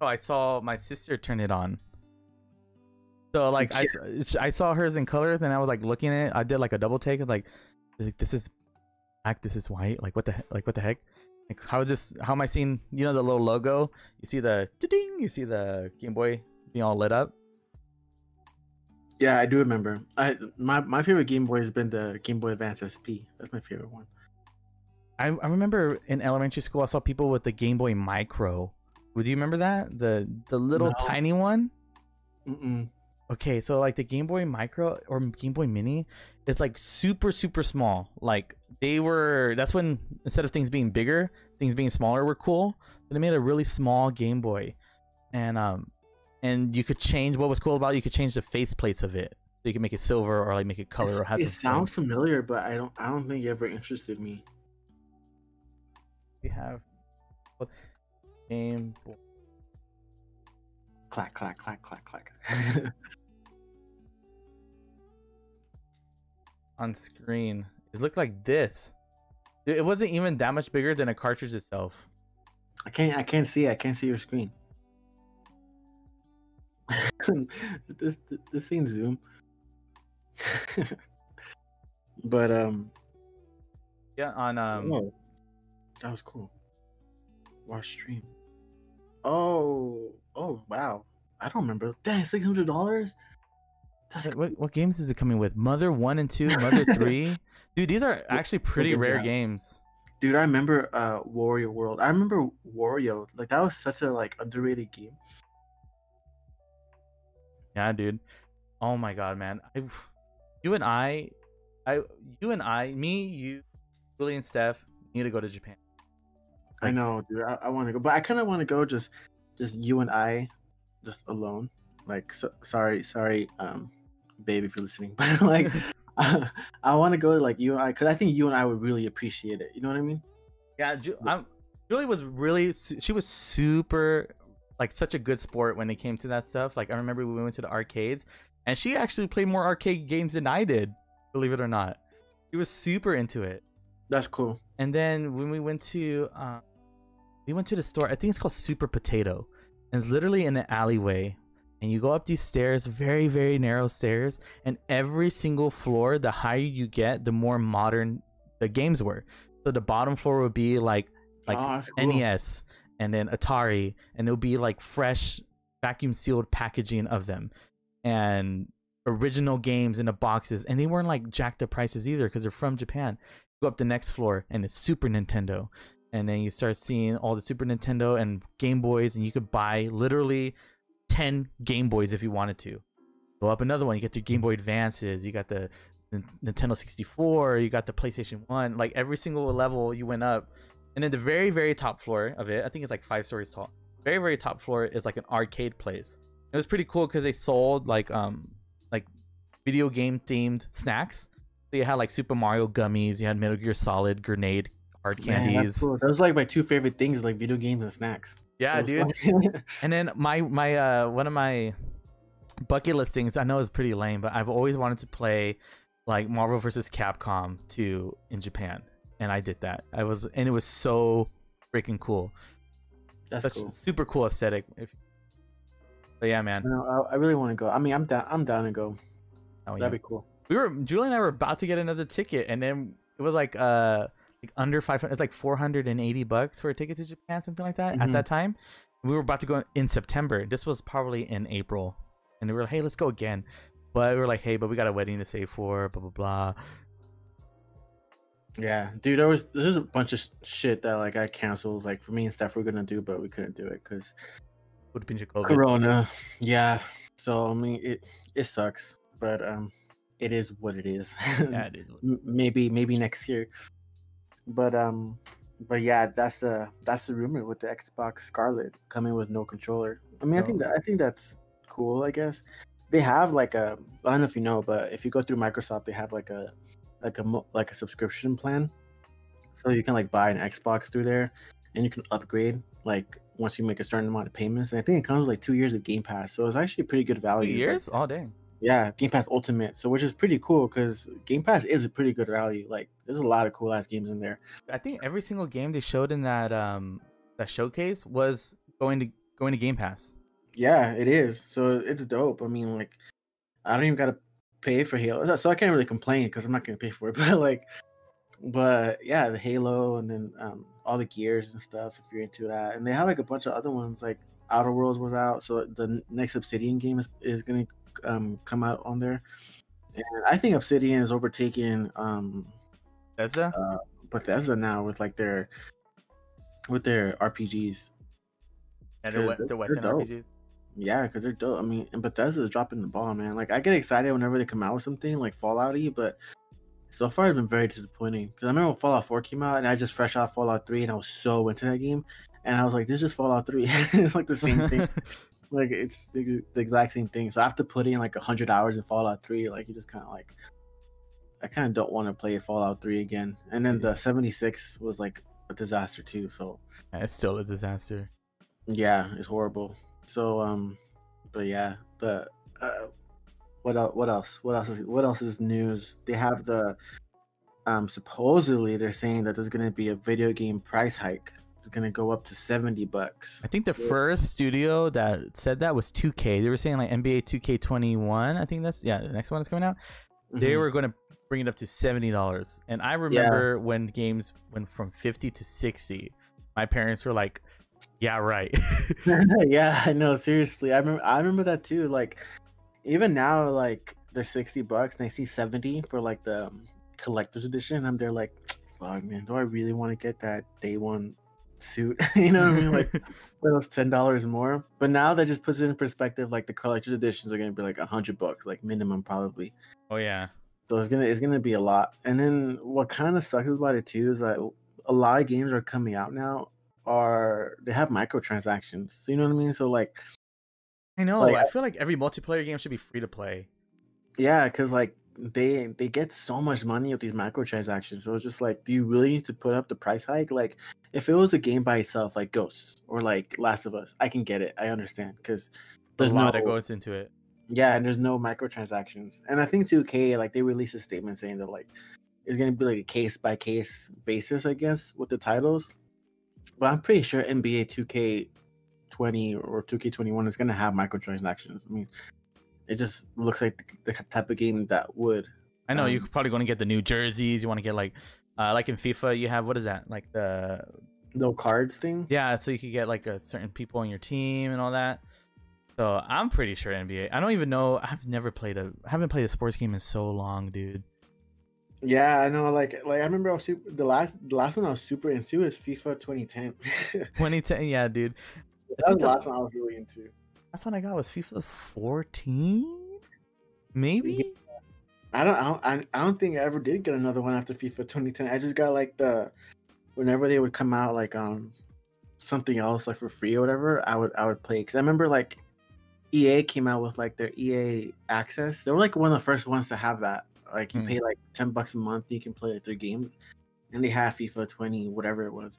oh I saw my sister turn it on. So like I I saw hers in colors and I was like looking at it. I did like a double take of like, like this is black, this is white. Like what the like what the heck? Like how is this? How am I seeing? You know the little logo. You see the ding. You see the Game Boy being all lit up. Yeah, I do remember. I my, my favorite Game Boy has been the Game Boy Advance SP. That's my favorite one. I, I remember in elementary school I saw people with the Game Boy Micro. Would you remember that? The the little No. tiny one. Mm-mm. Okay, so like the Game Boy Micro or Game Boy Mini is like super super small. Like they were that's when instead of things being bigger, things being smaller were cool. So they made a really small Game Boy. And um and you could change what was cool about it, you could change the face plates of it. So you could make it silver or like make it color or It's- have it sounds flames. familiar, but I don't I don't think it ever interested me. we have Game Boy Clack clack clack clack clack. [laughs] on screen. It looked like this. It wasn't even that much bigger than a cartridge itself. I can't I can't see I can't see your screen. [laughs] this this ain't Zoom. [laughs] but um Yeah, on um oh, that was cool. Watch stream. Oh oh wow. I don't remember. Dang, six hundred dollars? What, what, games is it coming with? Mother one and two, Mother [laughs] three. Dude, these are actually pretty rare games. dude, I remember uh Wario World. I remember Wario. Like that was such a like underrated game. Yeah, dude. Oh my god, man. I, [sighs] you and I, I, you and I, me, you, Willie and Steph need to go to Japan. I know, dude. I, I want to go, but I kind of want to go just, just you and I, just alone. Like, so, sorry, sorry, um, babe, if you're listening, [laughs] but like, [laughs] I, I want to go like you and I, because I think you and I would really appreciate it. You know what I mean? Yeah, Ju- I'm, Julie was really, su- she was super, like, such a good sport when it came to that stuff. Like, I remember we went to the arcades, and she actually played more arcade games than I did, believe it or not. She was super into it. That's cool. And then when we went to, uh, we went to the store. I think it's called Super Potato, and it's literally in an alleyway. And you go up these stairs, very very narrow stairs, and every single floor, the higher you get, the more modern the games were. So the bottom floor would be like like oh, cool. NES, and then Atari, and it'll be like fresh vacuum sealed packaging of them, and original games in the boxes, and they weren't like jacked up prices either because they're from Japan. Go up the next floor, and it's Super Nintendo, and then you start seeing all the Super Nintendo and Game Boys, and you could buy literally ten Game Boys if you wanted to. Go up another one, you get the Game Boy Advances, you got the Nintendo 64, you got the PlayStation 1, like every single level you went up. And then the very, very top floor of it, I think it's like five stories tall. Very, very top floor is like an arcade place. It was pretty cool because they sold like um like video game themed snacks. So you had like Super Mario gummies, you had Metal Gear Solid grenade hard Man, that's candies. cool. Those are like my two favorite things, like video games and snacks. Yeah, dude. [laughs] And then my my uh one of my bucket list things I know is pretty lame, but I've always wanted to play like Marvel vs. Capcom 2 in Japan, and I did that. I was and it was so freaking cool. that's Such cool. super cool aesthetic. If, but yeah, man. Know, I, I really want to go. I mean, I'm down. I'm down to go. Oh, yeah. That'd be cool. We were Julie and I were about to get another ticket, and then it was like uh like under five hundred. It's like four hundred and eighty bucks for a ticket to Japan, something like that. At Mhm. that time, we were about to go in September. This was probably in April, and we were like, "Hey, let's go again." But we were like, "Hey, but we got a wedding to save for." Blah blah blah. Yeah, dude, there was there's a bunch of shit that like I canceled. Like for me and stuff we're gonna do, but we couldn't do it because Would pinche COVID. Corona. Yeah. So I mean, it it sucks, but um, it is what it is. [laughs] Yeah, it is. Maybe maybe next year. But um, but yeah, that's the that's the rumor with the Xbox Scarlett coming with no controller. I mean, I think Oh. that I think that's cool. I guess they have like a I don't know if you know, but if you go through Microsoft, they have like a like a like a subscription plan, so you can like buy an Xbox through there, and you can upgrade like once you make a certain amount of payments. And I think it comes with like two years of Game Pass, so it's actually pretty good value. like- years? Oh dang. yeah, Game Pass Ultimate. So which is pretty cool because Game Pass is a pretty good value. Like there's a lot of cool ass games in there. I think every single game they showed in that um that showcase was going to going to Game Pass. Yeah, it is. So it's dope. I mean, like I don't even gotta pay for Halo, so I can't really complain because I'm not gonna pay for it. [laughs] But like, but yeah, the Halo and then um all the gears and stuff if you're into that. And they have like a bunch of other ones like Outer Worlds was out, so the next Obsidian game is, is gonna um come out on there. And I think Obsidian is overtaking um Bethesda? Bethesda now with like their with their RPGs. and they're, 'cause we- they're- they're Western. RPGs. Yeah, because they're dope. I mean, and Bethesda is dropping the ball, man. Like I get excited whenever they come out with something like Fallout Fallouty, but so far it's been very disappointing. Because I remember when Fallout 4 came out, and I just fresh out Fallout 3, and I was so into that game, and I was like, "This is Fallout 3." [laughs] it's like the same thing. [laughs] like it's the, the exact same thing. So I have to put in like hundred hours in Fallout 3. Like you just kind of like, I kind of don't want to play Fallout 3 again. And then the 76 was like a disaster too. So it's still a disaster. yeah, it's horrible. So um, but yeah, the uh, what else? What else? What else is what else is news? They have the um supposedly they're saying that there's gonna be a video game price hike. It's gonna go up to seventy bucks. I think the Yeah. first studio that said that was 2K. They were saying like NBA 2K21. I think that's yeah, the next one is coming out. They Mhm. were going to bring it up to $70. And I remember when games went from 50 to 60. My parents were like, "Yeah, right." [laughs] yeah, I know. Seriously, I remember. I remember that too. Like, even now, like they're sixty bucks, and I see seventy for like the um, collector's edition. I'm there like, fuck, man. Do I really want to get that day one suit? [laughs] you know what I mean? Like [laughs] for those ten dollars more. But now that just puts it in perspective. Like the collector's editions are gonna be like a hundred bucks, like minimum probably. oh yeah. So it's gonna it's gonna be a lot. And then what kind of sucks about it too is that a lot of games are coming out now are they have microtransactions. So you know what I mean? So like I know. Like, I feel like every multiplayer game should be free to play. yeah, because like they they get so much money with these microtransactions. So it's just like, do you really need to put up the price hike? Like if it was a game by itself, like Ghosts or like Last of Us, I can get it. I understand because There's there's a lot no that goes into it. Yeah, and there's no microtransactions. And I think 2K, like they released a statement saying that like it's gonna be like a case by case basis, I guess, with the titles. But I'm pretty sure NBA 2K20 or 2K21 is gonna have microtransactions. I mean, it just looks like the, the type of game that would. I know you're Um, probably going to get the new jerseys. You want to get like, uh, like in FIFA, you have what is that? Like the No cards thing. yeah, so you could get like a certain people on your team and all that. So I'm pretty sure NBA. I don't even know. I've never played a. I haven't played a sports game in so long, dude. Yeah, I know. Like, like I remember I was super, the last the last one I was super into is FIFA 2010. [laughs] 2010, yeah, dude. I was the last one I was really into. That's when I got was FIFA 14, maybe. I don't, I don't, I- I don't think I ever did get another one after FIFA 2010. I just got like the, whenever they would come out like um, something else like for free or whatever, I would, I would play. Cause I remember like, EA came out with like their EA Access. They were like one of the first ones to have that. Like you Hmm. pay like ten bucks a month, you can play like their games, and they had FIFA 20, whatever it was.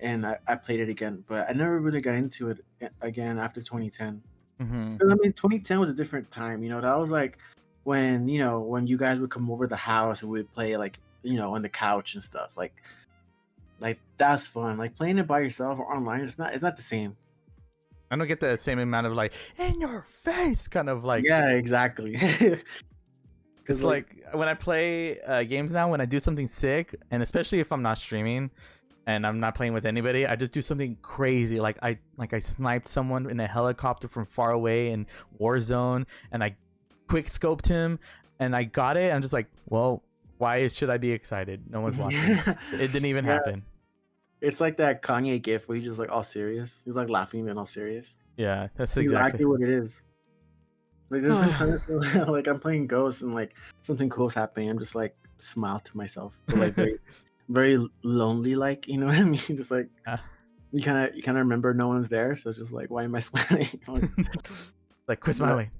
And I, I played it again, but I never really got into it again after 2010. hmm 'Cause, I mean, 2010 was a different time. You know, that was like when you know when you guys would come over the house and we'd play like you know on the couch and stuff. Like, like that's fun. Like playing it by yourself or online, it's not. It's not the same. I don't get the same amount of like in your face kind of like. yeah, exactly. [laughs] It's like when I play uh, games now, when I do something sick, and especially if I'm not streaming and I'm not playing with anybody, I just do something crazy. Like I like I sniped someone in a helicopter from far away in Warzone, and I quick scoped him, and I got it. I'm just like, well, Why should I be excited? No one's [laughs] watching. it didn't even Yeah. happen. It's like that Kanye gif where he's just like all serious. He's like laughing and all serious. Yeah, that's That's exactly, exactly. what it is. Like there's been [sighs] times [laughs] where, like I'm playing Ghost and like something cool's happening. I'm just like smile to myself, but like very, [laughs] very lonely. Like you know what I mean? [laughs] Just like Ah. you kind of you kind of remember no one's there, so it's just like why am I smiling? Like, quit But- smiling.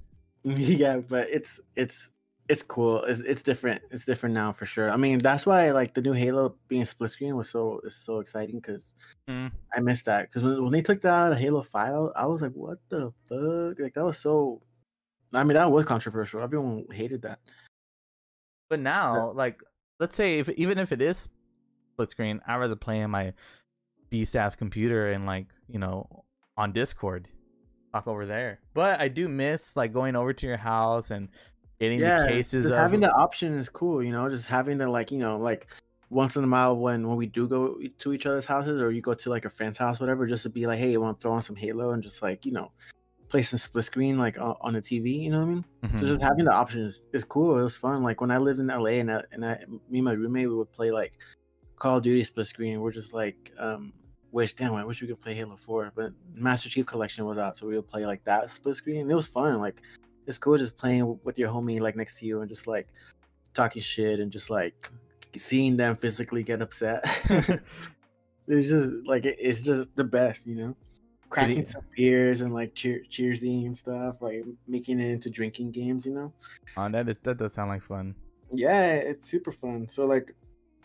yeah, but it's it's it's cool. It's it's different. It's different now for sure. I mean that's why like the new Halo being split screen was so is so exciting because Mm. I missed that because when, when they took that out of Halo Five, I was like, what the fuck? Like that was so. I mean that was controversial. Everyone hated that. But now, like, let's say if even if it is split screen, I'd rather play on my beast ass computer and like you know on Discord, talk over there. But I do miss like going over to your house and getting yeah, the cases of having the option is cool. You know, just having to like you know like once in a while when when we do go to each other's houses or you go to like a friend's house, whatever, just to be like, hey, you want to throw on some Halo and just like you know play some split screen like on, on the TV. You know what I mean? Mhm. So just having the option is, is cool. It was fun. Like when I lived in LA and I, and I, me and my roommate, we would play like Call of Duty split screen. We're just like, um, wish damn, I wish we could play Halo Four, but Master Chief Collection was out, so we would play like that split screen. And it was fun. Like it's cool just playing with your homie like next to you and just like talking shit and just like seeing them physically get upset. [laughs] [laughs] it's just like it- it's just the best, you know. Cracking some beers and like cheer cheersing and stuff, like making it into drinking games, you know. Oh, that is that does sound like fun. Yeah, it's super fun. So like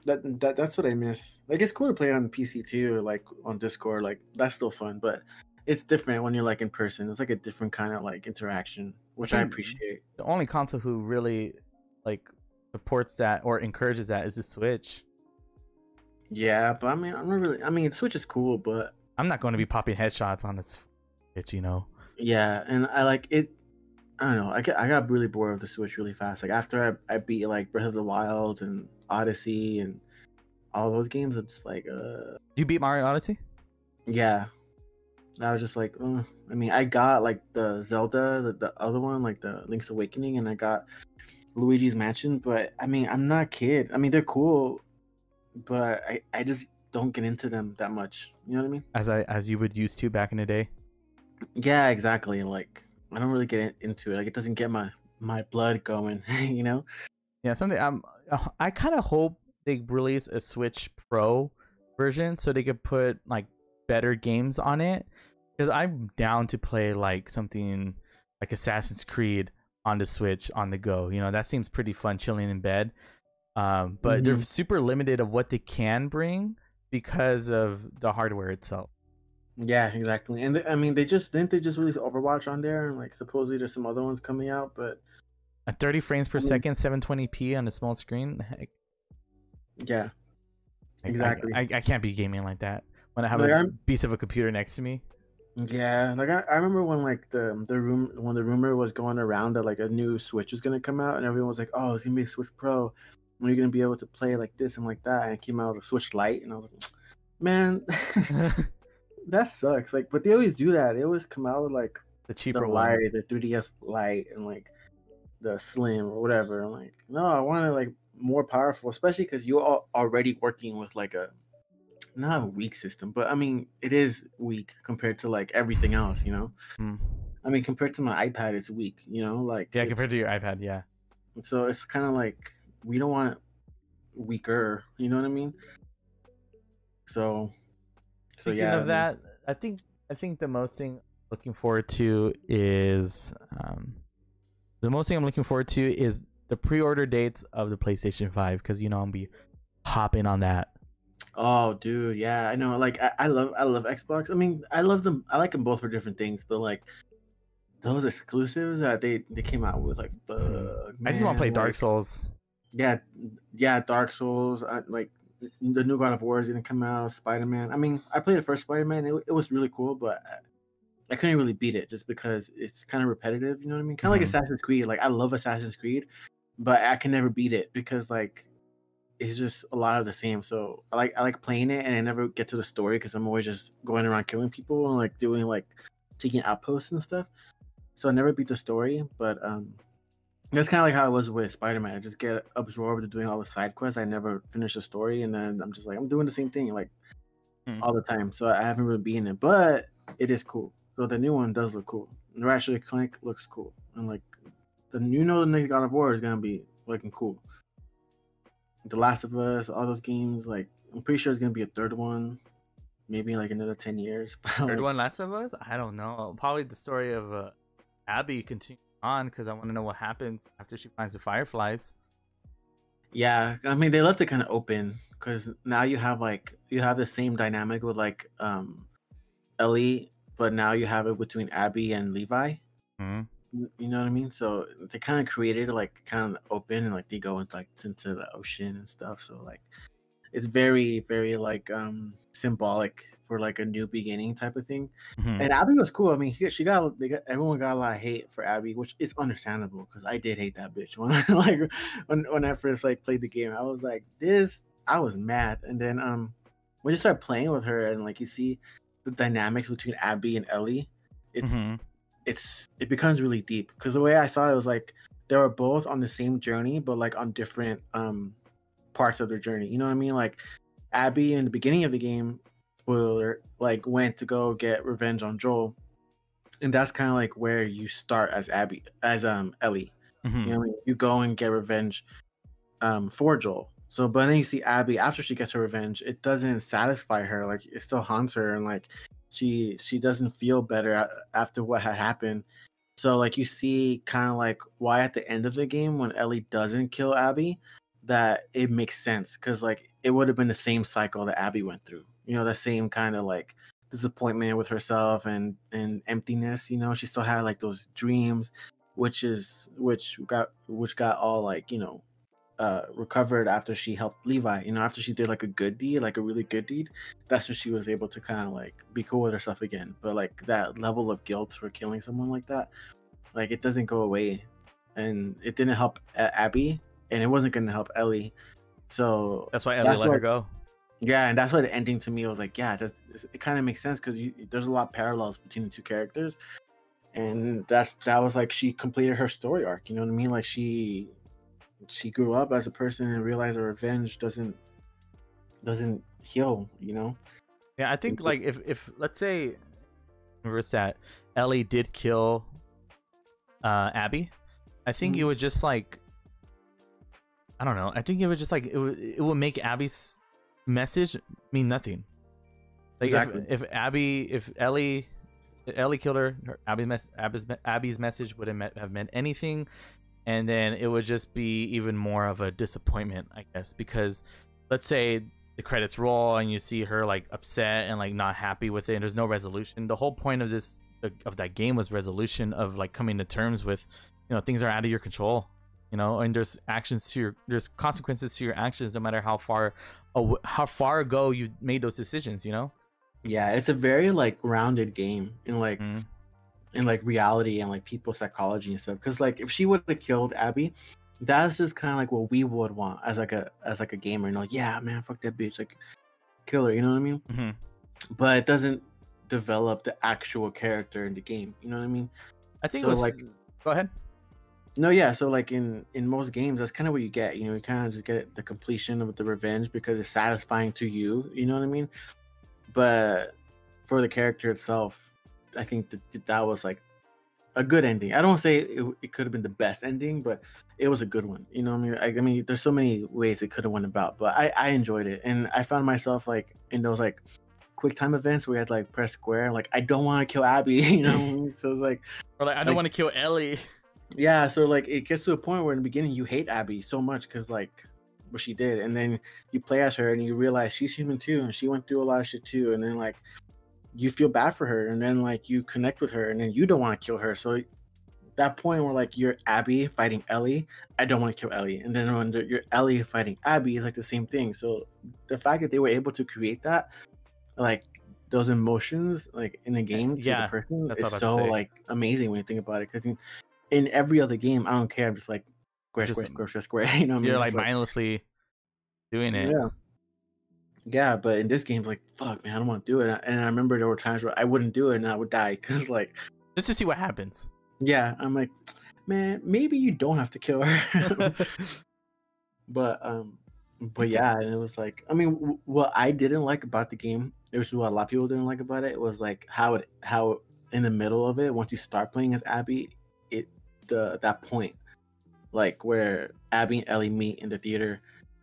that that that's what I miss. Like it's cool to play on PC too, like on Discord, like that's still fun, but it's different when you're like in person. It's like a different kind of like interaction, which I think- appreciate. The only console who really like supports that or encourages that is the Switch. Yeah, but I mean, I'm not really. I mean, Switch is cool, but I'm not going to be popping headshots on this bitch, you know. yeah, and I like it. I don't know. I got I got really bored of the Switch really fast. Like after I, I beat like Breath of the Wild and Odyssey and all those games, I'm just like, uh, You beat Mario Odyssey? yeah. I was just like, uh, I mean, I got like the Zelda, the, the other one, like the Link's Awakening, and I got Luigi's Mansion. But I mean, I'm not a kid. I mean, they're cool, but I I just don't get into them that much. You know what I mean? As I as you would used to back in the day. Yeah, exactly. Like I don't really get into it. Like it doesn't get my my blood going. [laughs] you know? Yeah, something I'm I kind of hope they release a Switch Pro version so they could put like better games on it cuz I'm down to play like something like Assassin's Creed on the Switch on the go. You know, that seems pretty fun chilling in bed. Um but they're Mhm. super limited of what they can bring because of the hardware itself. Yeah, exactly. And they, I mean, they just didn't they just release Overwatch on there, and like supposedly there's some other ones coming out, but At 30 frames per I mean- second, 720p on a small screen. Heck, yeah, I- I- Exactly. I, I, can't be gaming like that when I have Like, a I'm- piece of a computer next to me. yeah. Like I, I remember when like the the room when the rumor was going around that like a new Switch was gonna come out, and everyone was like, oh, it's gonna be a Switch Pro, when you're gonna be able to play like this and like that, and it came out with a Switch Lite, and I was like, man, [laughs] [laughs] that sucks. Like, but they always do that. They always come out with like the cheaper the one. The 3DS Lite, and like the Slim or whatever. I'm like, no, I want to like more powerful, especially because you're already working with like a not a weak system, but I mean it is weak compared to like everything else. You know, Hmm. I mean compared to my iPad, it's weak. You know, like Yeah, compared to your iPad, yeah. so it's kind of like we don't want weaker. You know what I mean? So, so Speaking yeah. I of mean- that, I think I think the most thing looking forward to is um, the most thing I'm looking forward to is the pre-order dates of the PlayStation 5 because you know I'm be hopping on that. Oh, dude, yeah, I know. Like, I, I love, I love Xbox. I mean, I love them. I like them both for different things, but like those exclusives that they they came out with, like, fuck, Mm-hmm. I just want to play Dark Souls. Yeah, yeah, Dark Souls. I, like the new God of War is gonna come out. Spider Man. I mean, I played the first Spider Man. It, it was really cool, but I, I couldn't really beat it just because it's kind of repetitive. You know what I mean? Kind of Mhm. like Assassin's Creed. Like I love Assassin's Creed, but I can never beat it because like it's just a lot of the same. So I like I like playing it, and I never get to the story because I'm always just going around killing people and like doing like taking outposts and stuff. So I never beat the story, but um, That's kind of like how it was with Spider Man. I just get absorbed into doing all the side quests. I never finish the story, and then I'm just like I'm doing the same thing like Hmm. all the time. So I haven't really been in it, but it is cool. So the new one does look cool. And Ratchet and Clank looks cool, and like the you know the next God of War is gonna be looking cool. The Last of Us, all those games, like I'm pretty sure it's gonna be a third one, maybe in, like another ten years. [laughs] Third one, Last of Us. I don't know. Probably the story of uh, Abby continuing on because I want to know what happens after she finds the fireflies. Yeah, I mean they left it kind of open because now you have like you have the same dynamic with like um Ellie, but now you have it between Abby and Levi. Mhm. You you know what I mean? So they kind of created like kind of open and like they go into like into the ocean and stuff. So like it's very very like um symbolic for like a new beginning type of thing. Mhm. And Abby was cool. I mean, he, she got they got everyone got a lot of hate for Abby, which is understandable because I did hate that bitch when I [laughs] like when when I first like played the game. I was like, this, I was mad. And then um when you start playing with her and like you see the dynamics between Abby and Ellie, it's Mhm. it's it becomes really deep because the way I saw it was like they were both on the same journey, but like on different um parts of their journey. You know what I mean? Like Abby in the beginning of the game, spoiler, like went to go get revenge on Joel, and that's kind of like where you start as Abby, as um Ellie. Mhm. You know, I mean? you go and get revenge um for Joel. So, but then you see Abby after she gets her revenge, it doesn't satisfy her. Like it still haunts her, and like she she doesn't feel better after what had happened. So, like you see, kind of like why at the end of the game when Ellie doesn't kill Abby, that it makes sense because like it would have been the same cycle that Abby went through. You know, the same kind of like disappointment with herself and and emptiness. You know, she still had like those dreams, which is which got which got all like you know uh recovered after she helped levi you know after she did like a good deed like a really good deed that's when she was able to kind of like be cool with herself again but like that level of guilt for killing someone like that like it doesn't go away and it didn't help abby and it wasn't going to help ellie so That's why Ellie That's let her go. Yeah, and that's why the ending to me was like, yeah, that's, it kind of makes sense because there's a lot of parallels between the two characters, and that's that was like she completed her story arc. You know what I mean? Like she she grew up as a person and realized her revenge doesn't doesn't heal. You know? Yeah, I think like if if let's say reverse that Ellie did kill uh Abby, I think it Mhm. would just like I don't know. I think it would just like it would it would make Abby's message mean nothing. Like Exactly. if, if Abby if Ellie if Ellie killed her, her Abby mes- Abby's, Abby's message wouldn't me- have meant anything, and then it would just be even more of a disappointment, I guess, because let's say the credits roll and you see her like upset and like not happy with it and there's no resolution the whole point of this of that game was resolution of like coming to terms with you know things are out of your control you know and there's actions to your there's consequences to your actions no matter how far aw- how far ago you made those decisions you know Yeah, it's a very like grounded game in like Mhm. in like reality and like people psychology and stuff. Because like if she would have killed Abby, that's just kind of like what we would want as like a as like a gamer. You know, like, yeah, man, fuck that bitch, like kill her. You know what I mean? Mhm. But it doesn't develop the actual character in the game. You know what I mean? i think So, it was like- go ahead No, yeah. So like in in most games, that's kind of what you get. You know, you kind of just get the completion of the revenge because it's satisfying to you. You know what I mean? But for the character itself, I think that that was like a good ending. I don't say it, it could have been the best ending, but it was a good one. You know what I mean? I, I mean, there's so many ways it could have went about, but I I enjoyed it, and I found myself like in those like quick time events where you had like press square, like I don't want to kill Abby. [laughs] You know, so it's like or like i don't like- want to kill ellie [laughs] yeah, so like it gets to a point where in the beginning you hate Abby so much because like what she did, and then you play as her and you realize she's human too, and she went through a lot of shit too, and then like you feel bad for her, and then like you connect with her, and then you don't want to kill her. So that point where like you're Abby fighting Ellie, I don't want to kill Ellie, and then when you're Ellie fighting Abby, it's like the same thing. So the fact that they were able to create that, like those emotions, like in the eh, game to Yeah, the person, is what I was so about to say. like amazing when you think about it. Because in, every other game, I don't care. I'm just like square, Just- square, square, square, square. [laughs] You know what I mean? you're Just like mindlessly doing it yeah. Yeah, but in this game, like, fuck, man, I don't want to do it. And I remember there were times where I wouldn't do it and I would die [laughs] because, like, just to see what happens yeah, I'm like, man, maybe you don't have to kill her. [laughs] but um, but yeah, and it was like, I mean, w- what I didn't like about the game, it was what a lot of people didn't like about it, was like how it how in the middle of it, once you start playing as Abby, it the that point, like where Abby and Ellie meet in the theater,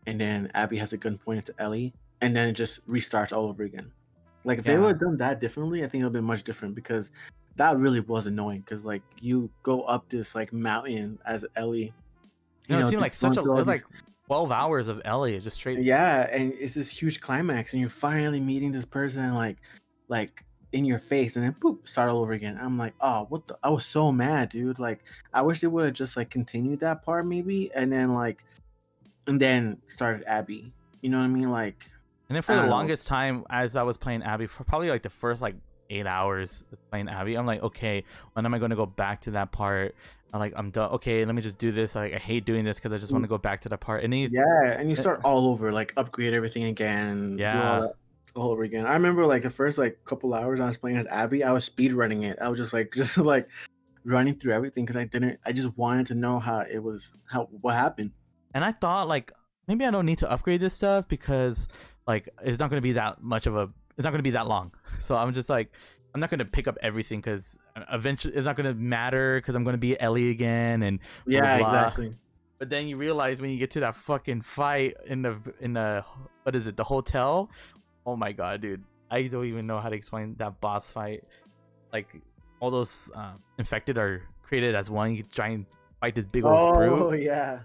and then Abby has a gun pointed to Ellie, and then it just restarts all over again. Like if they would have done that differently, I think it would have been much different because that really was annoying. Because like you go up this like mountain as Ellie. You know, it seemed like such a going through all it was like 12 hours of Ellie just straight. yeah, and it's this huge climax, and you're finally meeting this person like like in your face, and then boop, start all over again. I'm like, oh, what the? I was so mad, dude. Like, I wish they would have just like continued that part maybe, and then like, and then started Abby. You know what I mean? Like, And then for the don't know. longest time, as I was playing Abby, for probably like the first like eight hours playing Abby, I'm like, okay, when am I going to go back to that part? I'm like, I'm done. Okay, let me just do this. Like, I hate doing this because I just want to mm. go back to that part. And he's, yeah, and you eh start all over, like upgrade everything again. do all Yeah. All over again. I remember like the first like couple hours I was playing as Abby, I was speed running it. I was just like [laughs] just like running through everything because I didn't. I just wanted to know how it was, how what happened. and I thought like maybe I don't need to upgrade this stuff because like it's not going to be that much of a, it's not going to be that long. [laughs] So I'm just like, I'm not going to pick up everything because eventually it's not going to matter because I'm going to be Ellie again and Yeah, blah. exactly. But then you realize when you get to that fucking fight in the in the what is it the hotel? Oh my god, dude! I don't even know how to explain that boss fight. Like all those um, infected are created as one. You try and fight this big old Oh brute. yeah,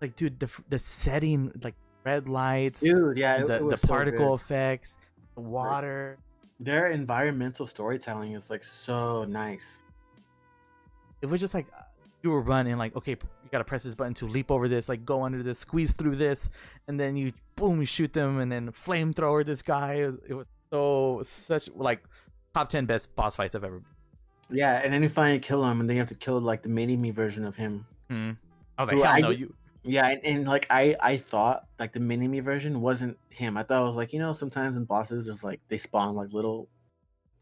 Like, dude, the the setting, like red lights, dude. Yeah, it, the it the so particle good. effects, the water. Their environmental storytelling is like so nice. It was just like you were running, like okay, you gotta press this button to leap over this, like go under this, squeeze through this, and then you boom, you shoot them, and then flamethrower this guy. It, was so such like top ten best boss fights I've ever. Yeah, and then you finally kill him, and then you have to kill like the mini me version of him. I was like, hell I no, you. Yeah, and, and like I I thought like the mini me version wasn't him. I thought it was like you know sometimes in bosses there's like they spawn like little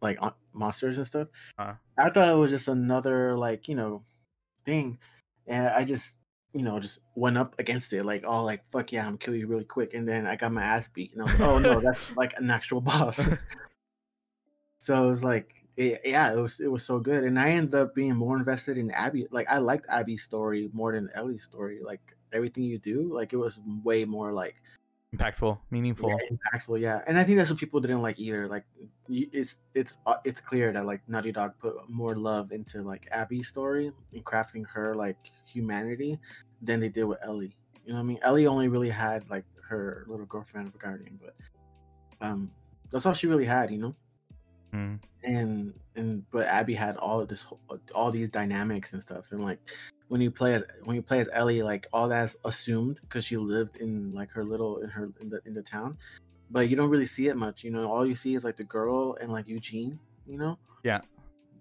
like monsters and stuff. Uh. I thought it was just another like you know thing, and I just you know just went up against it like oh like fuck yeah I'm gonna kill you really quick, and then I got my ass beat, and I was like oh no [laughs] that's like an actual boss. [laughs] so it was like it, yeah it was it was so good, and I ended up being more invested in Abby. Like I liked Abby's story more than Ellie's story. Like everything you do, like it was way more like Impactful, meaningful. yeah, impactful. Yeah, and I think that's what people didn't like either. Like it's it's uh, it's clear that like Naughty Dog put more love into like Abby's story and crafting her like humanity than they did with Ellie. You know what I mean? Ellie only really had like her little girlfriend of a guardian, but um, that's all she really had. You know Hmm. and and but Abby had all of this all these dynamics and stuff and like when you play as when you play as Ellie like all that's assumed because she lived in like her little in her in the in the town but you don't really see it much you know? All you see is like the girl and like Eugene you know? Yeah.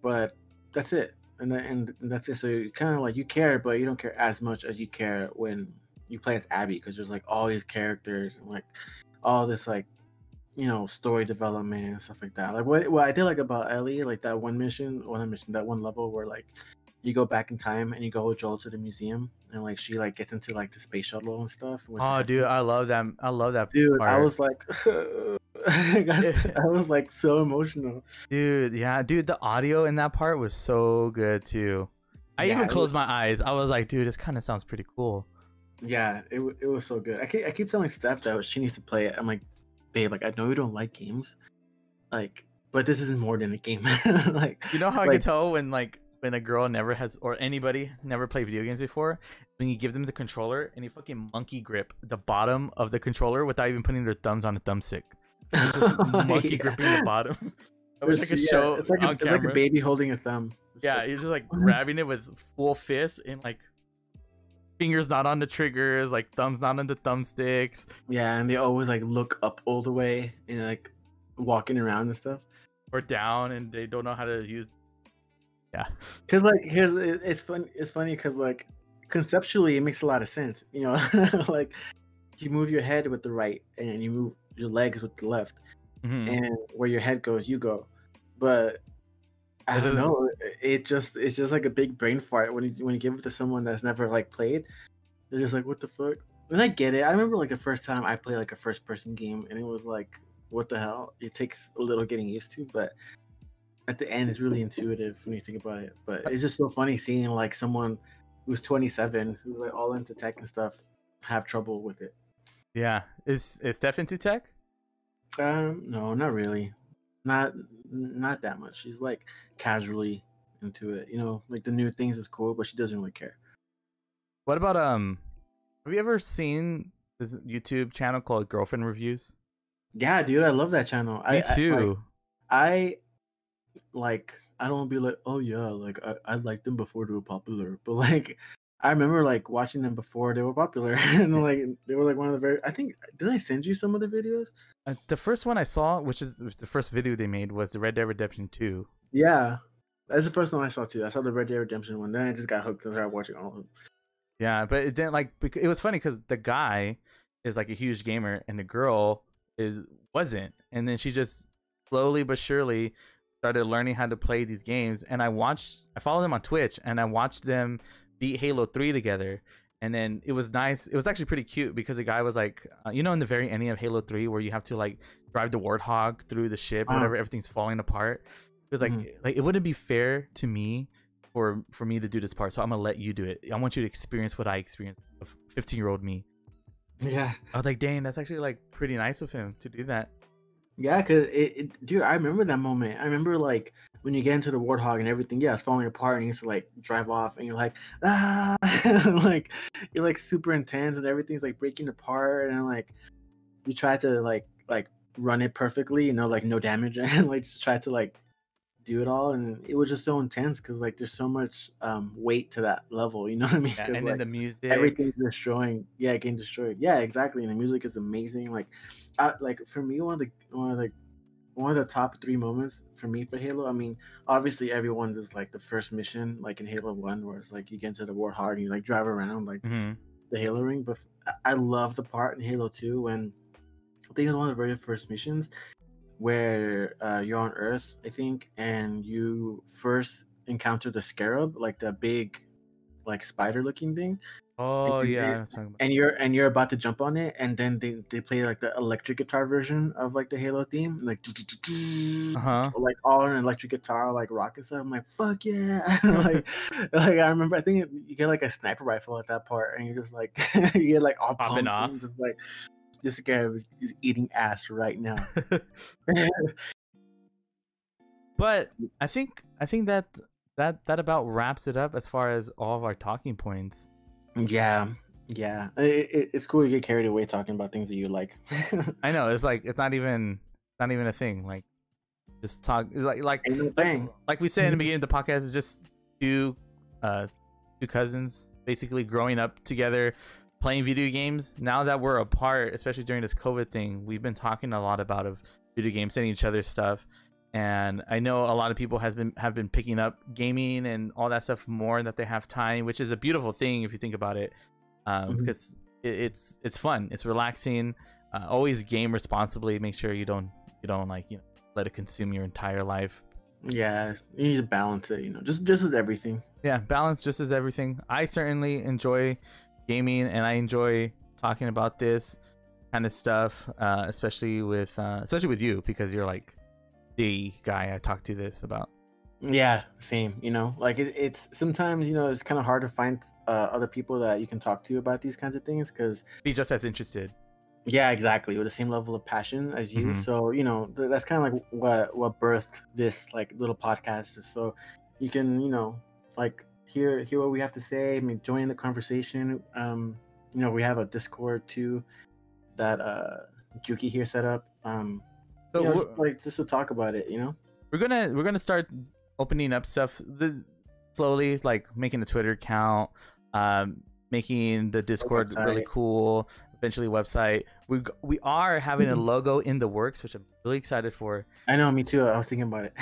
but that's it and and that's it so you kind of like you care but you don't care as much as you care when you play as Abby because there's like all these characters and like all this like you know story development and stuff like that. Like what, what i did like about ellie like that one mission one mission that one level where like you go back in time and you go with joel to the museum and like she like gets into like the space shuttle and stuff Oh, dude, I love that. I love that. dude i was like [laughs] I, [laughs] I was like so emotional Dude, yeah, dude, the audio in that part was so good too. I Yeah, even closed my eyes. I was like, dude, this kind of sounds pretty cool. yeah it, it was so good I keep, I keep telling steph that she needs to play it i'm like babe like i know you don't like games like but this isn't more than a game [laughs] like You know how I Like- can tell when like when a girl never has or anybody never played video games before when you give them the controller and you fucking monkey grip the bottom of the controller without even putting their thumbs on a thumbstick. [laughs] It's just monkey Yeah. gripping the bottom. [laughs] I wish I could Yeah, show it's like a, it's like a baby holding a thumb It's Yeah, like- you're just like [laughs] grabbing it with full fist and like fingers not on the triggers, like thumbs not on the thumbsticks. Yeah, and they always like look up all the way and like walking around and stuff. or down and they don't know how to use yeah Cause like, cause it's fun. It's funny because like conceptually it makes a lot of sense. You know, [laughs] like you move your head with the right and you move your legs with the left, Mhm. and where your head goes, you go. But I don't know. It just it's just like a big brain fart when you when you give it to someone that's never like played. They're just like, what the fuck? And I get it. I remember like the first time I played like a first person game, and it was like, what the hell? It takes a little getting used to, but at the end, it's really intuitive when you think about it. But it's just so funny seeing like someone who's 27, who's like all into tech and stuff, have trouble with it. Yeah, is is Steph into tech? Um, no, not really. Not not that much. She's like casually into it. You know, like the new things is cool, but she doesn't really care. What about um? Have you ever seen this YouTube channel called Girlfriend Reviews? Yeah, dude, I love that channel. Me I, too. I, I like. I don't want to be like, oh yeah, like I, I liked them before they were popular, but like [laughs] I remember like watching them before they were popular, [laughs] and like they were like one of the very. I think did I send you some of the videos? Uh, the first one I saw, which is the first video they made, was the Red Dead Redemption Two. Yeah, that's the first one I saw too. I saw the Red Dead Redemption one. Then I just got hooked and started watching all of them. Yeah, but it didn't like. It was funny because the guy is like a huge gamer, and the girl is wasn't, and then she just slowly but surely started learning how to play these games. And I watched, I followed them on Twitch, and I watched them beat Halo Three together. And then it was nice. It was actually pretty cute because the guy was like, uh, you know, in the very ending of Halo Three, where you have to like drive the Warthog through the ship, whatever, everything's falling apart. It was like, Mhm. like it wouldn't be fair to me for for me to do this part, so I'm gonna let you do it. I want you to experience what I experienced 15 year old me. Yeah, I was like, dang, that's actually like pretty nice of him to do that. Yeah, cause it, it, dude, I remember that moment. I remember like when you get into the Warthog and everything. Yeah, it's falling apart, and you have to like drive off, and you're like, ah, [laughs] like you're like super intense, and everything's like breaking apart, and like you try to like like run it perfectly, you know, like no damage, [laughs] and like just try to like do it all, and it was just so intense because like there's so much um weight to that level, you know what I mean? Yeah, and like, then the music. everything's destroying yeah it getting destroyed yeah exactly and the music is amazing like I, like for me one of the one of the one of the top three moments for me for halo i mean obviously everyone's is like the first mission like in halo 1 where it's like you get into the warthog and you like drive around like Mhm. the halo ring but I- love the part in halo 2 when i think it's one of the very first missions where uh, you're on earth i think and you first encounter the scarab like the big like spider looking thing Oh yeah, hear- I was talking about. and you're and you're about to jump on it and then they, they play like the electric guitar version of like the halo theme like Uh huh. like all on an electric guitar like rock and stuff i'm like fuck yeah [laughs] like [laughs] like i remember i think you get like a sniper rifle at that part and you're just like [laughs] you get like all Popping pumped off. and just like this guy is, is eating ass right now [laughs] but I think I think that that that about wraps it up as far as all of our talking points. yeah yeah it, it, it's cool to get carried away talking about things that you like [laughs] I know it's like it's not even not even a thing. Like just talk it's like like like, like we said in the beginning of the podcast, it's just two uh two cousins basically growing up together playing video games. Now that we're apart, especially during this COVID thing, we've been talking a lot about of video games, sending each other stuff. And I know a lot of people has been have been picking up gaming and all that stuff more that they have time, which is a beautiful thing if you think about it, um, Mhm. because it, it's it's fun, it's relaxing. Uh, always game responsibly. Make sure you don't you don't like you know let it consume your entire life. yeah you need to balance it you know just just with everything yeah balance just as everything i certainly enjoy gaming and i enjoy talking about this kind of stuff uh, especially with uh, especially with you because you're like the guy i talk to this about Yeah, same. You know, like it, it's sometimes you know it's kind of hard to find uh, other people that you can talk to about these kinds of things because be just as interested yeah, exactly, with the same level of passion as you. Mhm. So you know th- that's kind of like what what birthed this like little podcast, just so you can you know like hear hear what we have to say, I mean, join the conversation. Um, you know, we have a Discord too that uh Juki here set up. Um, so you know, just, like just to talk about it. You know. we're gonna we're gonna start opening up stuff the, slowly like making a twitter account um making the discord really cool eventually website we we are having a Mhm. logo in the works which i'm really excited for I know, me too. I was thinking about it.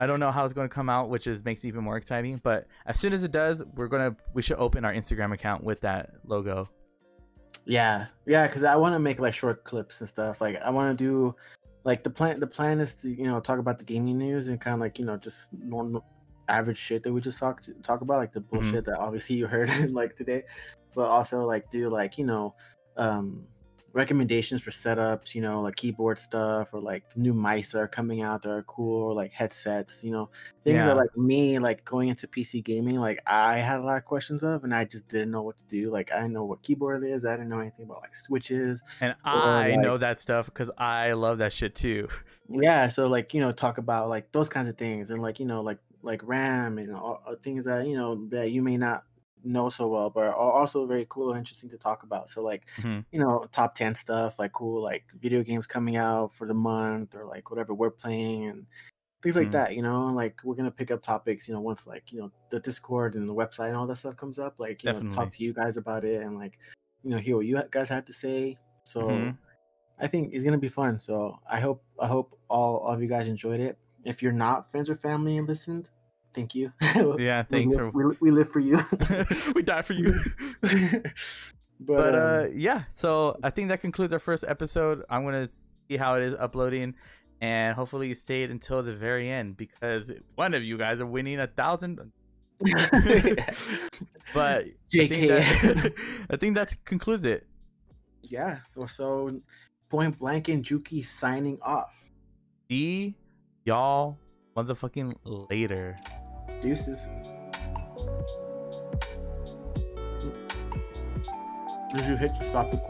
I don't [laughs] know how it's going to come out, which is makes it even more exciting. But as soon as it does, we're gonna we should open our Instagram account with that logo. Yeah, yeah, because I want to make like short clips and stuff. Like I want to do like the plan the plan is to you know talk about the gaming news and kind of like you know just normal average shit that we just talked talk about like the Mm-hmm. bullshit that obviously you heard [laughs] like today but also like do like you know um recommendations for setups you know like keyboard stuff or like new mice that are coming out that are cool or like headsets you know things Yeah. that like me like going into pc gaming like i had a lot of questions of and i just didn't know what to do like i didn't know what keyboard it is i didn't know anything about like switches And I know that stuff because I love that shit too. [laughs] yeah so like you know talk about like those kinds of things and like you know like like ram and all, uh, things that you know that you may not know so well but are also very cool and interesting to talk about so like Mhm. you know top 10 stuff like cool like video games coming out for the month or like whatever we're playing and things like Mhm. that you know like we're gonna pick up topics you know once like you know the discord and the website and all that stuff comes up like you know talk to you guys about it and like you know hear what you guys have to say so Mhm. I think it's gonna be fun. So I hope I hope all of you guys enjoyed it. If you're not friends or family and listened, thank you. [laughs] Yeah, we thanks live, for we, we live for you. [laughs] we die for you. [laughs] but but um, uh yeah so i think that concludes our first episode i'm gonna see how it is uploading and hopefully you stayed until the very end because one of you guys are winning a thousand but I think, JK. that, I think that concludes it yeah. So so point blank and Juki signing off. see y'all motherfucking later Deuces. Did you hit the stop recording?